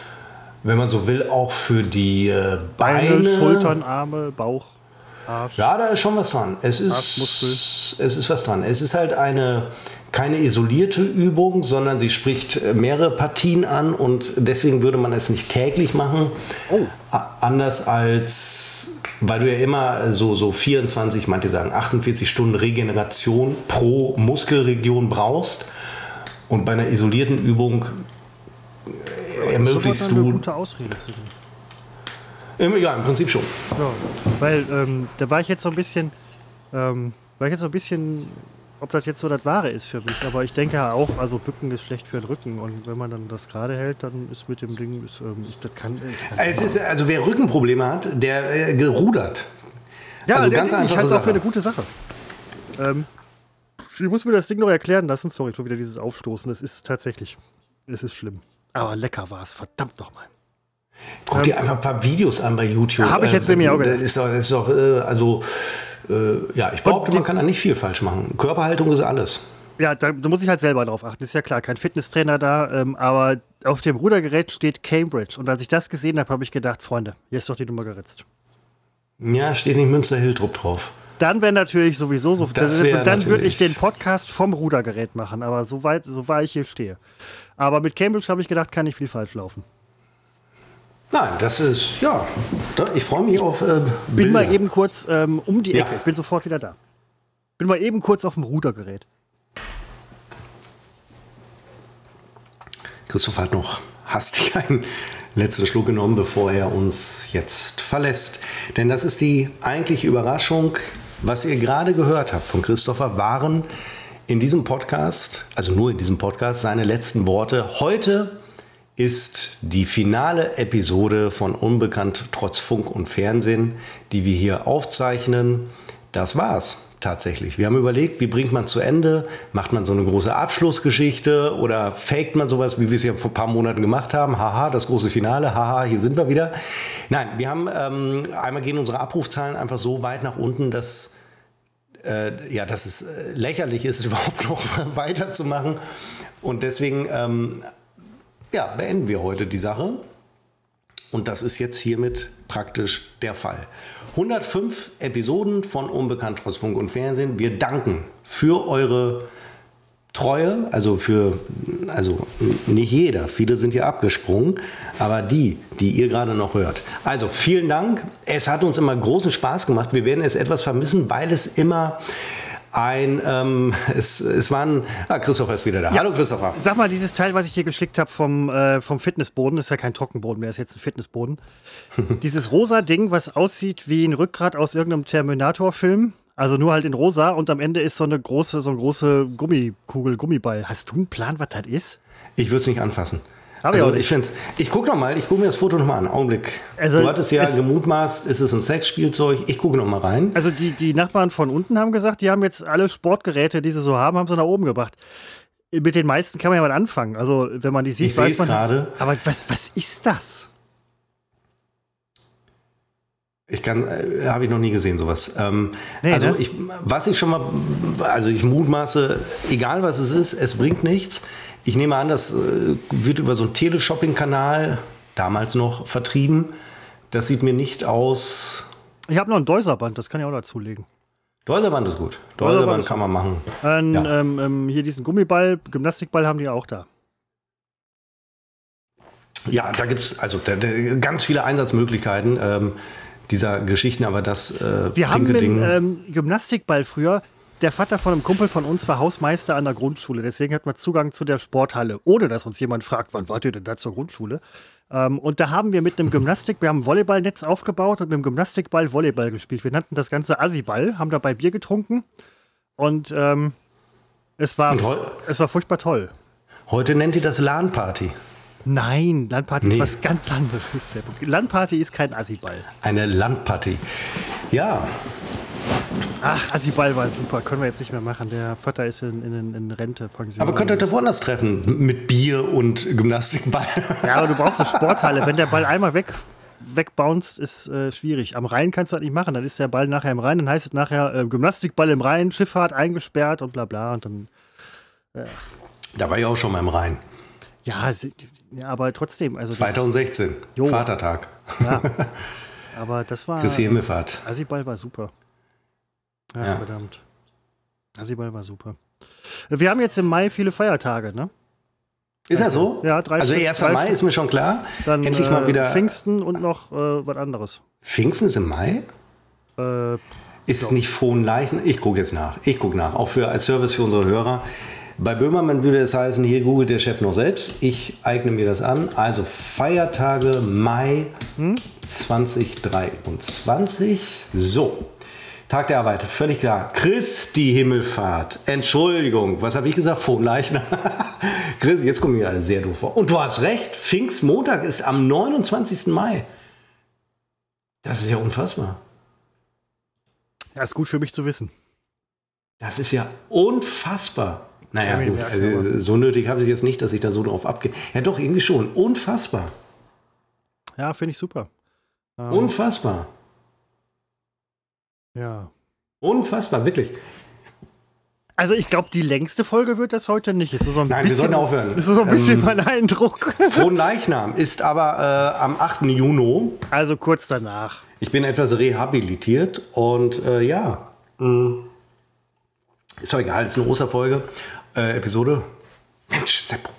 wenn man so will, auch für die äh, Beine. Beine, Schultern, Arme, Bauch, Arsch. Ja, da ist schon was dran. Es ist, es ist was dran. Es ist halt eine keine isolierte Übung, sondern sie spricht äh, mehrere Partien an und deswegen würde man es nicht täglich machen. Oh. Anders als, weil du ja immer so, so 24, manche sagen 48 Stunden Regeneration pro Muskelregion brauchst. Und bei einer isolierten Übung äh, ermöglichst Das ist aber eine du. gute Ausrede. Ja, im Prinzip schon. Ja, weil ähm, da war ich jetzt so ein bisschen, ähm, war ich jetzt so ein bisschen, ob das jetzt so das Wahre ist für mich. Aber ich denke ja auch, also Bücken ist schlecht für den Rücken und wenn man dann das gerade hält, dann ist mit dem Ding, ist, ähm, ich, das kann. Kann Es ist, also wer Rückenprobleme hat, der äh, gerudert. ja, also ganz ich einfache halte es auch für eine gute Sache. Ähm, ich muss mir das Ding noch erklären lassen. Sorry, schon wieder dieses Aufstoßen. Das ist tatsächlich, es ist schlimm. Aber lecker war es, verdammt nochmal. Guck dir einfach ein paar Videos an bei YouTube. Ja, hab ich jetzt nämlich auch Das gedacht. ist doch, das ist doch äh, also, äh, ja, ich behaupte, man kann da nicht viel falsch machen. Körperhaltung ist alles. Ja, da, da muss ich halt selber drauf achten. Ist ja klar, kein Fitnesstrainer da, ähm, aber auf dem Rudergerät steht Cambridge. Und als ich das gesehen habe, habe ich gedacht, Freunde, hier ist doch die Nummer geritzt. Ja, steht nicht Münster-Hildrup drauf. Dann wäre natürlich sowieso so. Das Das wär dann würde ich den Podcast vom Rudergerät machen, aber so weit, so weit ich hier stehe. Aber mit Cambridge habe ich gedacht, kann nicht viel falsch laufen. Nein, das ist, ja, ich freue mich auf äh, Bin mal eben kurz ähm, um die Ja. Ecke. Ich bin sofort wieder da. Bin mal eben kurz auf dem Rudergerät. Christoph hat noch hastig einen letzten Schluck genommen, bevor er uns jetzt verlässt. Denn das ist die eigentliche Überraschung. Was ihr gerade gehört habt von Christopher, waren in diesem Podcast, also nur in diesem Podcast, seine letzten Worte. Heute ist die finale Episode von Unbekannt trotz Funk und Fernsehen, die wir hier aufzeichnen. Das war's tatsächlich. Wir haben überlegt, wie bringt man zu Ende? Macht man so eine große Abschlussgeschichte oder faked man sowas, wie wir es ja vor ein paar Monaten gemacht haben? Haha, das große Finale, haha, hier sind wir wieder. Nein, wir haben ähm, einmal gehen unsere Abrufzahlen einfach so weit nach unten, dass äh, ja, dass es äh, lächerlich ist, überhaupt noch weiterzumachen. Und deswegen ähm, ja, beenden wir heute die Sache. Und das ist jetzt hiermit praktisch der Fall. 105 Episoden von Unbekannt trotz Funk und Fernsehen. Wir danken für eure Treue, also für, also nicht jeder, viele sind hier abgesprungen, aber die, die ihr gerade noch hört. Also vielen Dank. Es hat uns immer großen Spaß gemacht. Wir werden es etwas vermissen, weil es immer ein, ähm, es, es waren, ah, Christopher ist wieder da. Hallo Christopher. Sag mal, dieses Teil, was ich dir geschickt habe vom, äh, vom Fitnessboden, ist ja kein Trockenboden mehr, ist jetzt ein Fitnessboden. dieses rosa Ding, was aussieht wie ein Rückgrat aus irgendeinem Terminator-Film, also nur halt in rosa und am Ende ist so eine große, so eine große Gummikugel, Gummiball. Hast du einen Plan, was das ist? Ich würde es nicht anfassen. Also ich finde ich gucke noch mal, ich gucke mir das Foto noch mal an. Augenblick. Also, du hattest ja es- gemutmaßt, ist es ein Sexspielzeug? Ich gucke noch mal rein. Also die, die Nachbarn von unten haben gesagt, die haben jetzt alle Sportgeräte, die sie so haben, haben sie nach oben gebracht. Mit den meisten kann man ja mal anfangen. Also wenn man die sieht, Ich weiß man. gerade. Aber was, was ist das? Ich kann, äh, habe ich noch nie gesehen sowas. Ähm, Nee, also ne? ich, was ich schon mal, also ich mutmaße, egal was es ist, es bringt nichts. Ich nehme an, das äh, wird über so einen Teleshopping-Kanal damals noch vertrieben. Das sieht mir nicht aus. Ich habe noch ein Deuserband, das kann ich auch dazulegen. Deuserband ist gut. Deuserband kann man machen. Ein, Ja. ähm, ähm, hier diesen Gummiball, Gymnastikball haben die auch da. Ja, da gibt es also da, da, ganz viele Einsatzmöglichkeiten ähm, dieser Geschichten, aber das äh, Wir haben einen ähm, Gymnastikball früher. Der Vater von einem Kumpel von uns war Hausmeister an der Grundschule. Deswegen hat man Zugang zu der Sporthalle, ohne dass uns jemand fragt, wann wart ihr denn da zur Grundschule? Ähm, und da haben wir mit einem Gymnastik, wir haben ein Volleyballnetz aufgebaut und mit dem Gymnastikball Volleyball gespielt. Wir nannten das Ganze Assi-Ball, haben dabei Bier getrunken und ähm, es, war, es war furchtbar toll. Heute nennt ihr das LAN-Party. Nein, Landparty nee. ist was ganz anderes. Landparty ist kein Assiball. Eine Landparty. Ja. Ach, Assiball war super. Können wir jetzt nicht mehr machen. Der Vater ist in, in, in Rente, Pension. Aber könnt ihr da woanders treffen? Mit Bier und Gymnastikball. Ja, aber du brauchst eine Sporthalle. Wenn der Ball einmal weg wegbounced, ist äh, schwierig. Am Rhein kannst du das nicht machen. Dann ist der Ball nachher im Rhein. Dann heißt es nachher äh, Gymnastikball im Rhein, Schifffahrt eingesperrt und bla bla. Und dann. Äh. Da war ich auch schon mal im Rhein. Ja, ja, aber trotzdem. Also 2016, das, Vatertag. Ja, aber das war. Christi Himmelfahrt. Asiball war super. Ach, ja, verdammt. Asiball war super. Wir haben jetzt im Mai viele Feiertage, ne? Ist das so? Ja, drei Also 1. Mai Stunden. ist mir schon klar. Dann, Endlich mal äh, wieder. Pfingsten und noch äh, was anderes. Pfingsten ist im Mai? Äh, ist es nicht frohen Leichen? Ich gucke jetzt nach. Ich gucke nach. Auch für, als Service für unsere Hörer. Bei Böhmermann würde es heißen, hier googelt der Chef noch selbst. Ich eigne mir das an. Also Feiertage Mai hm? 2023. So. Tag der Arbeit, völlig klar. Christi Himmelfahrt. Entschuldigung, was habe ich gesagt? Frohnleichner. Chris, jetzt kommen wir alle sehr doof vor. Und du hast recht, Pfingstmontag ist am 29. Mai. Das ist ja unfassbar. Ja, ist gut für mich zu wissen. Das ist ja unfassbar. Naja, gut, also so nötig habe ich es jetzt nicht, dass ich da so drauf abgehe. Ja, doch, irgendwie schon. Unfassbar. Ja, finde ich super. Ähm, Unfassbar. Ja. Unfassbar, wirklich. Also ich glaube, die längste Folge wird das heute nicht. Ist so ein Nein, bisschen, wir sollten aufhören. Ist so ein bisschen ähm, mein Eindruck. Frohen Leichnam ist aber äh, am 8. Juni. Also kurz danach. Ich bin etwas rehabilitiert und äh, ja, mh, mm, ist doch egal, ist eine Osterfolge äh, Episode. Mensch, Seppo.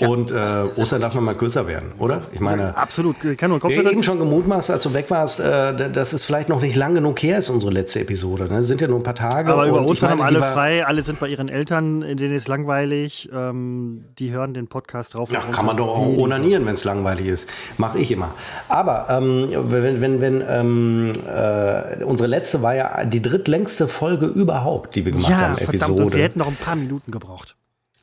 Ja. Und äh, Ostern darf noch mal kürzer werden, oder? Ich meine, ja, absolut. Ich kann nur Kopf eben schon gemutmaßt, als du weg warst, äh, dass es vielleicht noch nicht lang genug her ist, unsere letzte Episode. Ne? Das sind ja nur ein paar Tage. Aber über Ostern meine, haben alle frei, alle sind bei ihren Eltern, denen ist langweilig. Ähm, die hören den Podcast drauf. Ja, kann man doch auch onanieren, wenn es langweilig ist. Mache ich immer. Aber ähm, wenn, wenn, wenn ähm, äh, unsere letzte war ja die drittlängste Folge überhaupt, die wir gemacht ja, haben, verdammt, Episode. Und wir hätten noch ein paar Minuten gebraucht.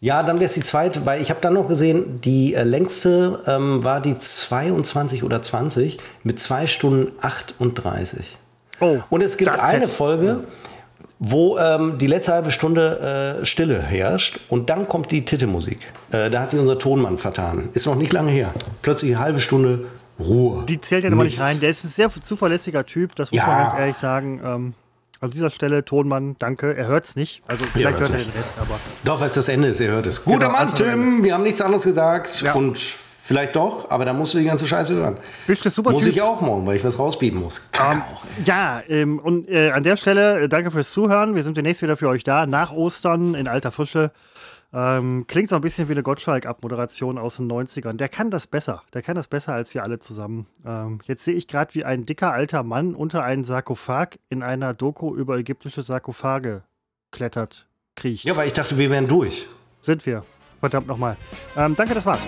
Ja, dann wäre es die zweite, weil ich habe dann noch gesehen, die äh, längste ähm, war die 22 oder 20 mit 2 Stunden 38. Oh, und es gibt eine Folge, wo ähm, die letzte halbe Stunde äh, Stille herrscht und dann kommt die Titelmusik. Äh, da hat sich unser Tonmann vertan. Ist noch nicht lange her. Plötzlich eine halbe Stunde Ruhe. Die zählt ja nochmal nicht rein. Der ist ein sehr zuverlässiger Typ, das muss ja. man ganz ehrlich sagen. Ähm an dieser Stelle, Tonmann, danke. Er hört es nicht. Also vielleicht hört er den Rest, aber. Doch, weil es das Ende ist, er hört es. Guter genau, Mann, Tim, wir haben nichts anderes gesagt. Ja. Und vielleicht doch, aber da musst du die ganze Scheiße hören. Bist du super Muss ich auch morgen, weil ich was rausbieten muss. Um, ähm, ja, ähm, und äh, an der Stelle äh, danke fürs Zuhören. Wir sind demnächst wieder für euch da, nach Ostern in alter Frische. Ähm, klingt so ein bisschen wie eine Gottschalk-Abmoderation aus den 90ern. Der kann das besser. Der kann das besser als wir alle zusammen. Ähm, jetzt sehe ich gerade, wie ein dicker alter Mann unter einen Sarkophag in einer Doku über ägyptische Sarkophage klettert, kriecht. Ja, aber ich dachte, wir wären durch. Sind wir. Verdammt nochmal. Ähm, danke, das war's.